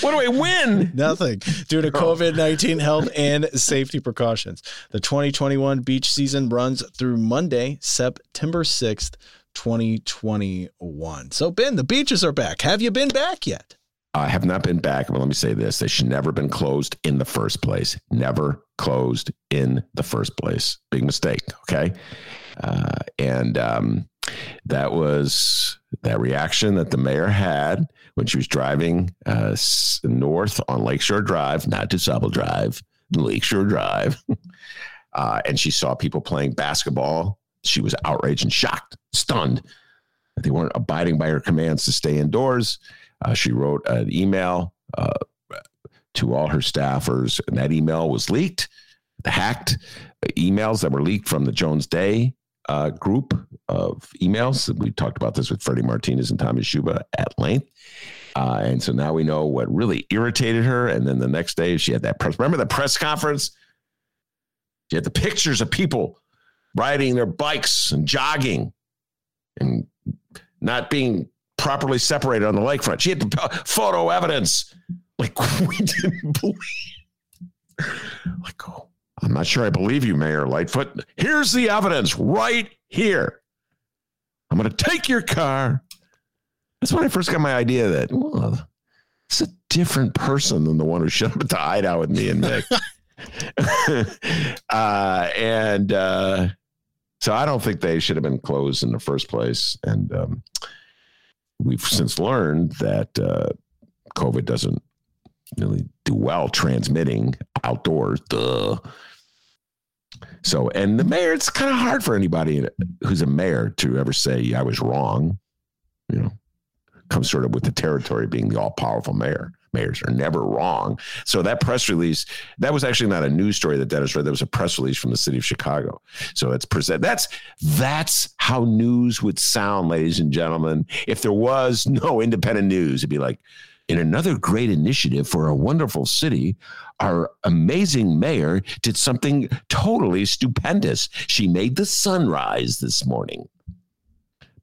What do I win? Nothing due to COVID 19 health and safety precautions. The 2021 beach season runs through Monday, September 6th, 2021. So, Ben, the beaches are back. Have you been back yet? I have not been back, but let me say this: they should never been closed in the first place. Never closed in the first place. Big mistake. Okay, uh, and um, that was that reaction that the mayor had when she was driving uh, north on Lakeshore Drive, not DuSable Drive, Lakeshore Drive, uh, and she saw people playing basketball. She was outraged and shocked, stunned that they weren't abiding by her commands to stay indoors. Uh, she wrote an email uh, to all her staffers, and that email was leaked. The hacked emails that were leaked from the Jones Day uh, group of emails. We talked about this with Freddie Martinez and Tommy Schuba at length. Uh, and so now we know what really irritated her. And then the next day, she had that press. Remember the press conference? She had the pictures of people riding their bikes and jogging and not being properly separated on the lakefront. She had the photo evidence. Like we didn't believe. Like, oh, I'm not sure I believe you, Mayor Lightfoot. Here's the evidence right here. I'm going to take your car. That's when I first got my idea that well, it's a different person than the one who showed up at the hideout with me and Mick. uh, and uh, so I don't think they should have been closed in the first place. And um, we've since learned that uh, COVID doesn't really do well transmitting outdoors. Duh. So, and the mayor, it's kind of hard for anybody who's a mayor to ever say, I was wrong. You know, comes sort of with the territory being the all powerful mayor. Mayors are never wrong. So that press release, that was actually not a news story that Dennis read. That was a press release from the city of Chicago. So it's present. That's that's how news would sound, ladies and gentlemen. If there was no independent news, it'd be like, in another great initiative for a wonderful city, our amazing mayor did something totally stupendous. She made the sunrise this morning.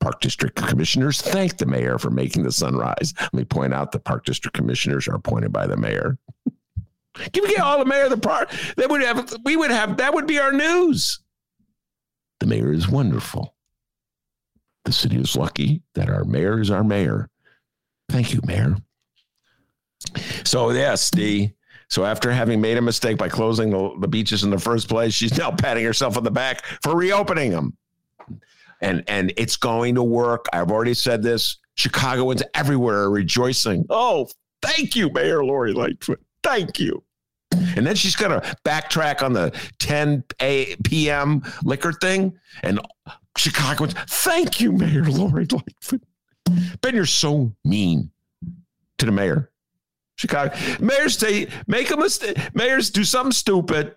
Park District commissioners thank the mayor for making the sunrise. Let me point out the Park District commissioners are appointed by the mayor. Can we get all the mayor of the park? That would have we would have that would be our news. The mayor is wonderful. The city is lucky that our mayor is our mayor. Thank you, mayor. So yes, the so after having made a mistake by closing the, the beaches in the first place, she's now patting herself on the back for reopening them and and it's going to work. I've already said this. Chicagoans everywhere are rejoicing. Oh, thank you, Mayor Lori Lightfoot. Thank you. And then she's going to backtrack on the 10 a, p.m. liquor thing. And Chicagoans, thank you, Mayor Lori Lightfoot. Ben, you're so mean to the mayor. Chicago mayors say make a mistake. Mayors do something stupid,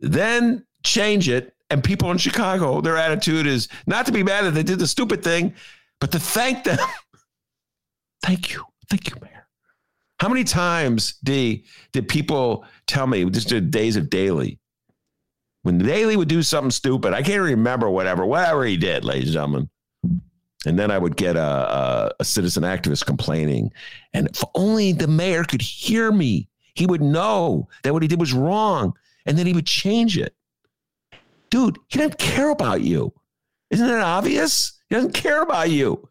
then change it. And people in Chicago, their attitude is not to be mad that they did the stupid thing, but to thank them. thank you, thank you, Mayor. How many times, D, did people tell me just the days of Daley, When Daley would do something stupid, I can't remember whatever, whatever he did, ladies and gentlemen. And then I would get a, a, a citizen activist complaining. And if only the mayor could hear me, he would know that what he did was wrong. And then he would change it. Dude, he doesn't care about you. Isn't that obvious? He doesn't care about you.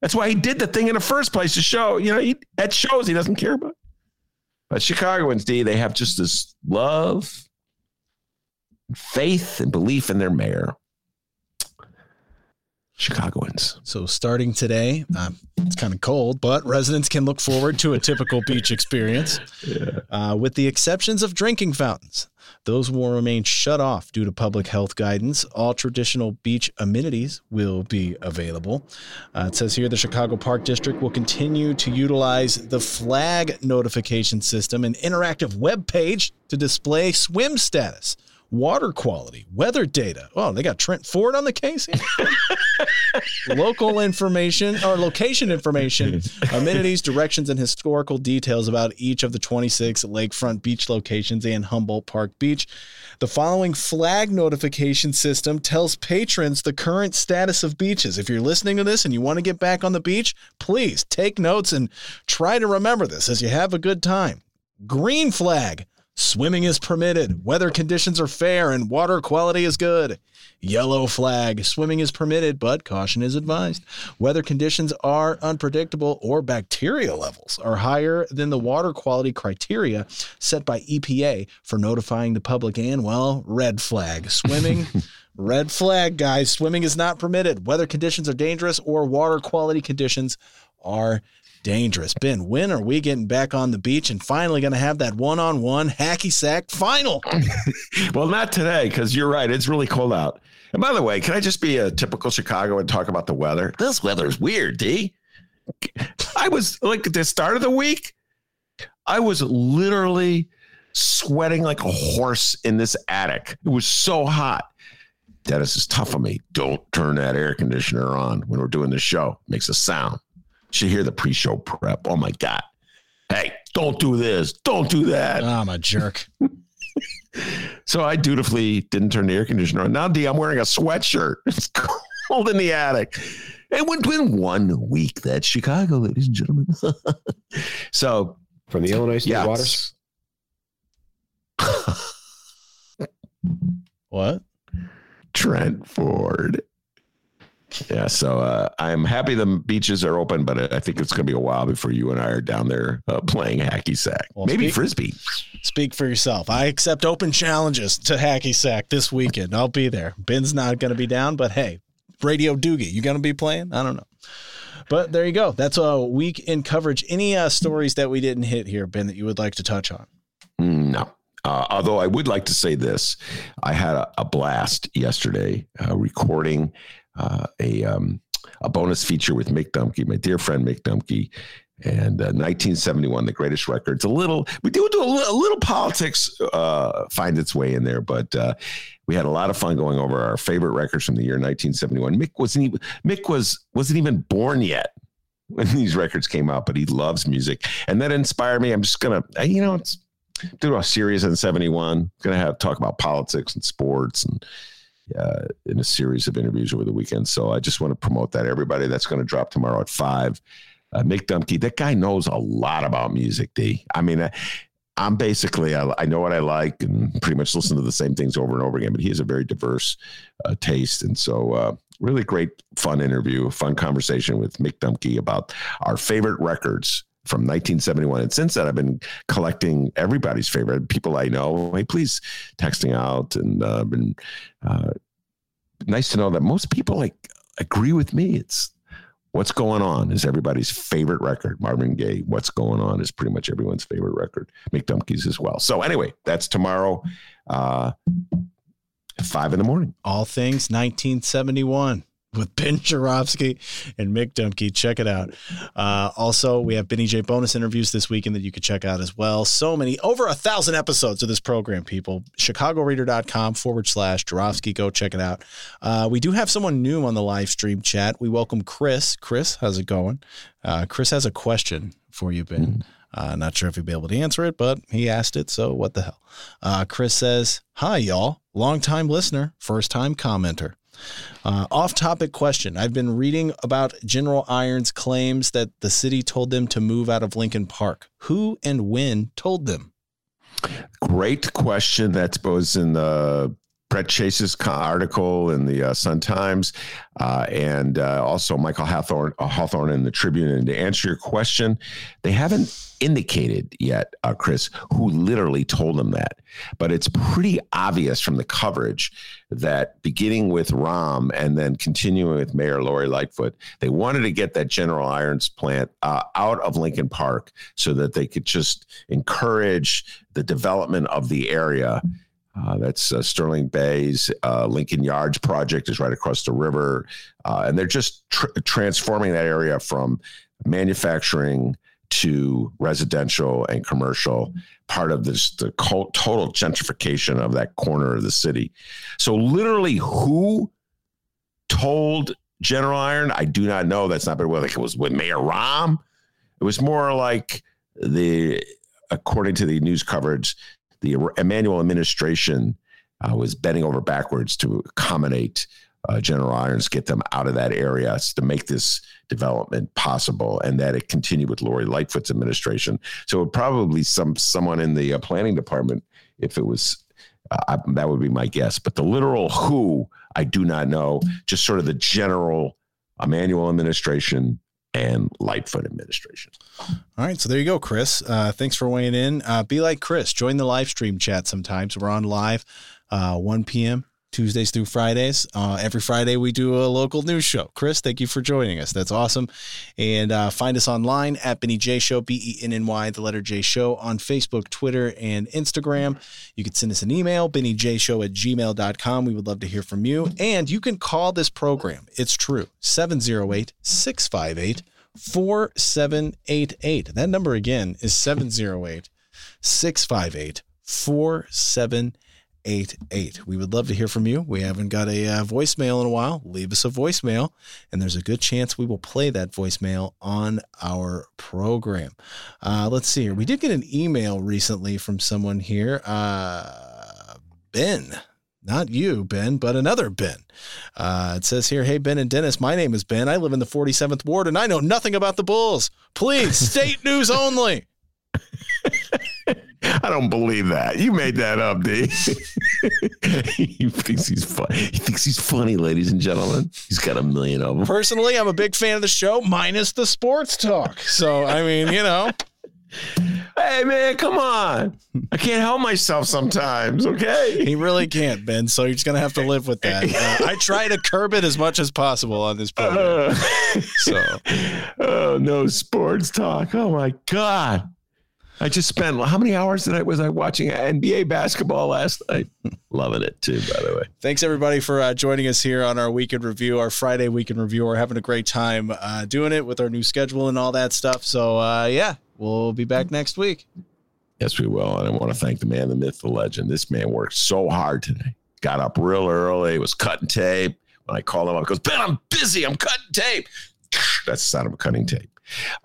That's why he did the thing in the first place to show, you know, he, that shows he doesn't care about. It. But Chicagoans, D, they have just this love, faith, and belief in their mayor. Chicagoans. So starting today, um, it's kind of cold, but residents can look forward to a typical beach experience. Yeah. Uh, with the exceptions of drinking fountains, those will remain shut off due to public health guidance. All traditional beach amenities will be available. Uh, it says here the Chicago Park District will continue to utilize the flag notification system, an interactive web page to display swim status water quality, weather data. Oh, they got Trent Ford on the case. Local information or location information, amenities, directions, and historical details about each of the 26 lakefront beach locations and Humboldt Park Beach. The following flag notification system tells patrons the current status of beaches. If you're listening to this and you want to get back on the beach, please take notes and try to remember this as you have a good time. Green flag. Swimming is permitted. Weather conditions are fair and water quality is good. Yellow flag. Swimming is permitted, but caution is advised. Weather conditions are unpredictable or bacteria levels are higher than the water quality criteria set by EPA for notifying the public. And, well, red flag. Swimming. red flag, guys. Swimming is not permitted. Weather conditions are dangerous or water quality conditions are dangerous. Ben, when are we getting back on the beach and finally going to have that one on one hacky sack final? well, not today, because you're right. It's really cold out. And by the way, can I just be a typical Chicago and talk about the weather? This weather's weird, D. I was like at the start of the week, I was literally sweating like a horse in this attic. It was so hot. Dennis is tough on me. Don't turn that air conditioner on when we're doing the show. It makes a sound. Should hear the pre-show prep. Oh my god! Hey, don't do this. Don't do that. Oh, I'm a jerk. so I dutifully didn't turn the air conditioner on. Now, D, I'm wearing a sweatshirt. It's cold in the attic. It went in one week. That's Chicago, ladies and gentlemen. so from the Illinois State yes. Waters. what? Trent Ford. Yeah, so uh, I'm happy the beaches are open, but I think it's going to be a while before you and I are down there uh, playing hacky sack. Well, Maybe speak- frisbee. Speak for yourself. I accept open challenges to hacky sack this weekend. I'll be there. Ben's not going to be down, but hey, Radio Doogie, you going to be playing? I don't know. But there you go. That's a week in coverage. Any uh, stories that we didn't hit here, Ben, that you would like to touch on? No. Uh, although I would like to say this, I had a, a blast yesterday uh, recording uh, a um, a bonus feature with Mick Dumke, my dear friend Mick Dumke, and uh, 1971, the greatest records. A little, we do do a little, a little politics uh, find its way in there, but uh, we had a lot of fun going over our favorite records from the year 1971. Mick wasn't even Mick was wasn't even born yet when these records came out, but he loves music, and that inspired me. I'm just gonna, you know, it's do a series in 71 gonna have talk about politics and sports and uh, in a series of interviews over the weekend. So i just want to promote that. Everybody that's going to drop tomorrow at five uh, mick dumke that guy knows a lot about music d. I mean I, i'm basically I, I know what i like and pretty much listen to the same things over and over again but he has a very diverse uh, taste. And so uh, really great fun interview fun conversation with mick dumke about our favorite records from 1971. And since then, I've been collecting everybody's favorite people I know. Hey, please texting out and uh, been uh, nice to know that most people like agree with me. It's What's Going On is everybody's favorite record. Marvin Gaye, What's Going On is pretty much everyone's favorite record. Mick Dumke's as well. So anyway, that's tomorrow, uh, five in the morning. All things 1971 with Ben Joravsky and Mick Dumke. Check it out. Uh, also, we have Benny J bonus interviews this weekend that you could check out as well. So many, over a thousand episodes of this program, people. ChicagoReader.com forward slash Joravsky. Go check it out. Uh, we do have someone new on the live stream chat. We welcome Chris. Chris, how's it going? Uh, Chris has a question for you, Ben. Uh, not sure if he'll be able to answer it, but he asked it, so what the hell? Uh, Chris says, Hi, y'all. Long time listener, first time commenter. Uh, off topic question. I've been reading about General Iron's claims that the city told them to move out of Lincoln Park. Who and when told them? Great question. That was in the Brett Chase's article in the uh, Sun Times, uh, and uh, also Michael Hawthorne, uh, Hawthorne in the Tribune. And to answer your question, they haven't indicated yet, uh, Chris, who literally told them that. But it's pretty obvious from the coverage that beginning with Rahm and then continuing with Mayor Lori Lightfoot, they wanted to get that General Irons plant uh, out of Lincoln Park so that they could just encourage the development of the area. Uh, that's uh, Sterling Bay's uh, Lincoln Yards project is right across the river, uh, and they're just tr- transforming that area from manufacturing to residential and commercial. Part of this the co- total gentrification of that corner of the city. So, literally, who told General Iron? I do not know. That's not, but well, like it was with Mayor Rahm. It was more like the, according to the news coverage, the Emanuel administration uh, was bending over backwards to accommodate uh, General Irons, get them out of that area to make this development possible, and that it continued with Lori Lightfoot's administration. So it probably some someone in the uh, planning department, if it was, uh, I, that would be my guess. But the literal who, I do not know. Just sort of the general Emanuel administration and Lightfoot administration. All right, so there you go, Chris. Uh, thanks for weighing in. Uh, be like Chris. Join the live stream chat sometimes. We're on live, uh, 1 p.m. Tuesdays through Fridays. Uh, every Friday we do a local news show. Chris, thank you for joining us. That's awesome. And uh, find us online at Benny J Show, B E N N Y, the letter J Show on Facebook, Twitter, and Instagram. You can send us an email, bennyjshow at gmail.com. We would love to hear from you. And you can call this program. It's true. 708 658 4788. That number again is 708 658 4788. We would love to hear from you. We haven't got a uh, voicemail in a while. Leave us a voicemail, and there's a good chance we will play that voicemail on our program. Uh, let's see here. We did get an email recently from someone here. Uh, Ben not you, Ben, but another Ben. Uh, it says here, Hey, Ben and Dennis, my name is Ben. I live in the 47th Ward and I know nothing about the Bulls. Please, state news only. I don't believe that. You made that up, D. he thinks he's funny. He thinks he's funny, ladies and gentlemen. He's got a million of them. Personally, I'm a big fan of the show, minus the sports talk. So, I mean, you know. Hey man, come on! I can't help myself sometimes. Okay, he really can't, Ben. So you're just gonna have to live with that. Uh, I try to curb it as much as possible on this program. Uh, so, oh no, sports talk. Oh my god! I just spent how many hours tonight was I watching NBA basketball last night? Loving it too, by the way. Thanks everybody for uh, joining us here on our weekend review, our Friday weekend review. We're having a great time uh, doing it with our new schedule and all that stuff. So uh, yeah, we'll be back next week. Yes, we will. And I want to thank the man, the myth, the legend. This man worked so hard today. Got up real early, was cutting tape. When I called him up, he goes, Ben, I'm busy. I'm cutting tape. That's the sound of a cutting tape.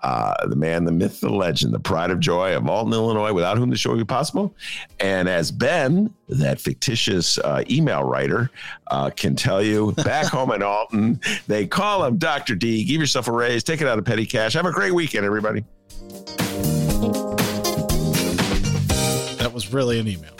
Uh, the man, the myth, the legend, the pride of joy of Alton, Illinois, without whom the show would be possible. And as Ben, that fictitious uh, email writer, uh, can tell you, back home in Alton, they call him Dr. D. Give yourself a raise, take it out of petty cash. Have a great weekend, everybody. That was really an email.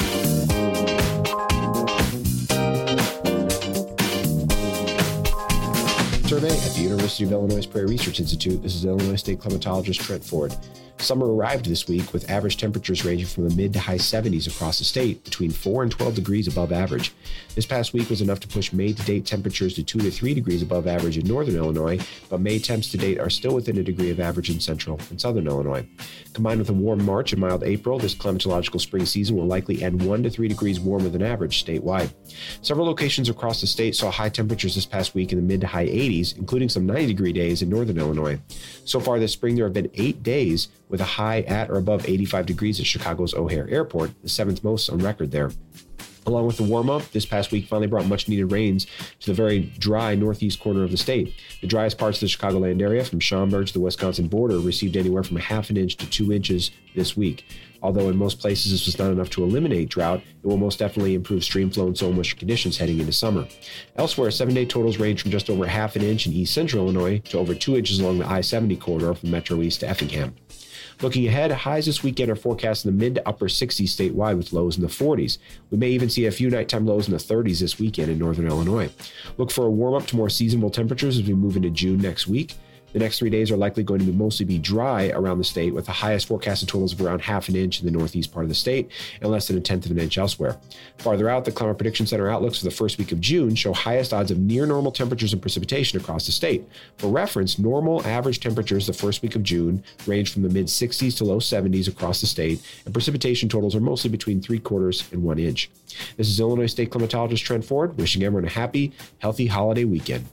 Survey at the University of Illinois Prairie Research Institute. This is Illinois State climatologist Trent Ford. Summer arrived this week with average temperatures ranging from the mid to high 70s across the state, between 4 and 12 degrees above average. This past week was enough to push May to date temperatures to 2 to 3 degrees above average in northern Illinois, but May temps to date are still within a degree of average in central and southern Illinois. Combined with a warm March and mild April, this climatological spring season will likely end 1 to 3 degrees warmer than average statewide. Several locations across the state saw high temperatures this past week in the mid to high 80s, including some 90 degree days in northern Illinois. So far this spring, there have been eight days with a high at or above 85 degrees at Chicago's O'Hare Airport, the seventh most on record there. Along with the warm up, this past week finally brought much needed rains to the very dry northeast corner of the state. The driest parts of the Chicagoland area, from Schaumburg to the Wisconsin border, received anywhere from a half an inch to two inches this week. Although in most places this was not enough to eliminate drought, it will most definitely improve stream flow and soil moisture conditions heading into summer. Elsewhere, seven day totals range from just over half an inch in east central Illinois to over two inches along the I 70 corridor from Metro East to Effingham. Looking ahead, highs this weekend are forecast in the mid to upper 60s statewide with lows in the 40s. We may even see a few nighttime lows in the 30s this weekend in northern Illinois. Look for a warm up to more seasonable temperatures as we move into June next week. The next three days are likely going to mostly be dry around the state, with the highest forecasted totals of around half an inch in the northeast part of the state and less than a tenth of an inch elsewhere. Farther out, the Climate Prediction Center outlooks for the first week of June show highest odds of near normal temperatures and precipitation across the state. For reference, normal average temperatures the first week of June range from the mid 60s to low 70s across the state, and precipitation totals are mostly between three quarters and one inch. This is Illinois State climatologist Trent Ford, wishing everyone a happy, healthy holiday weekend.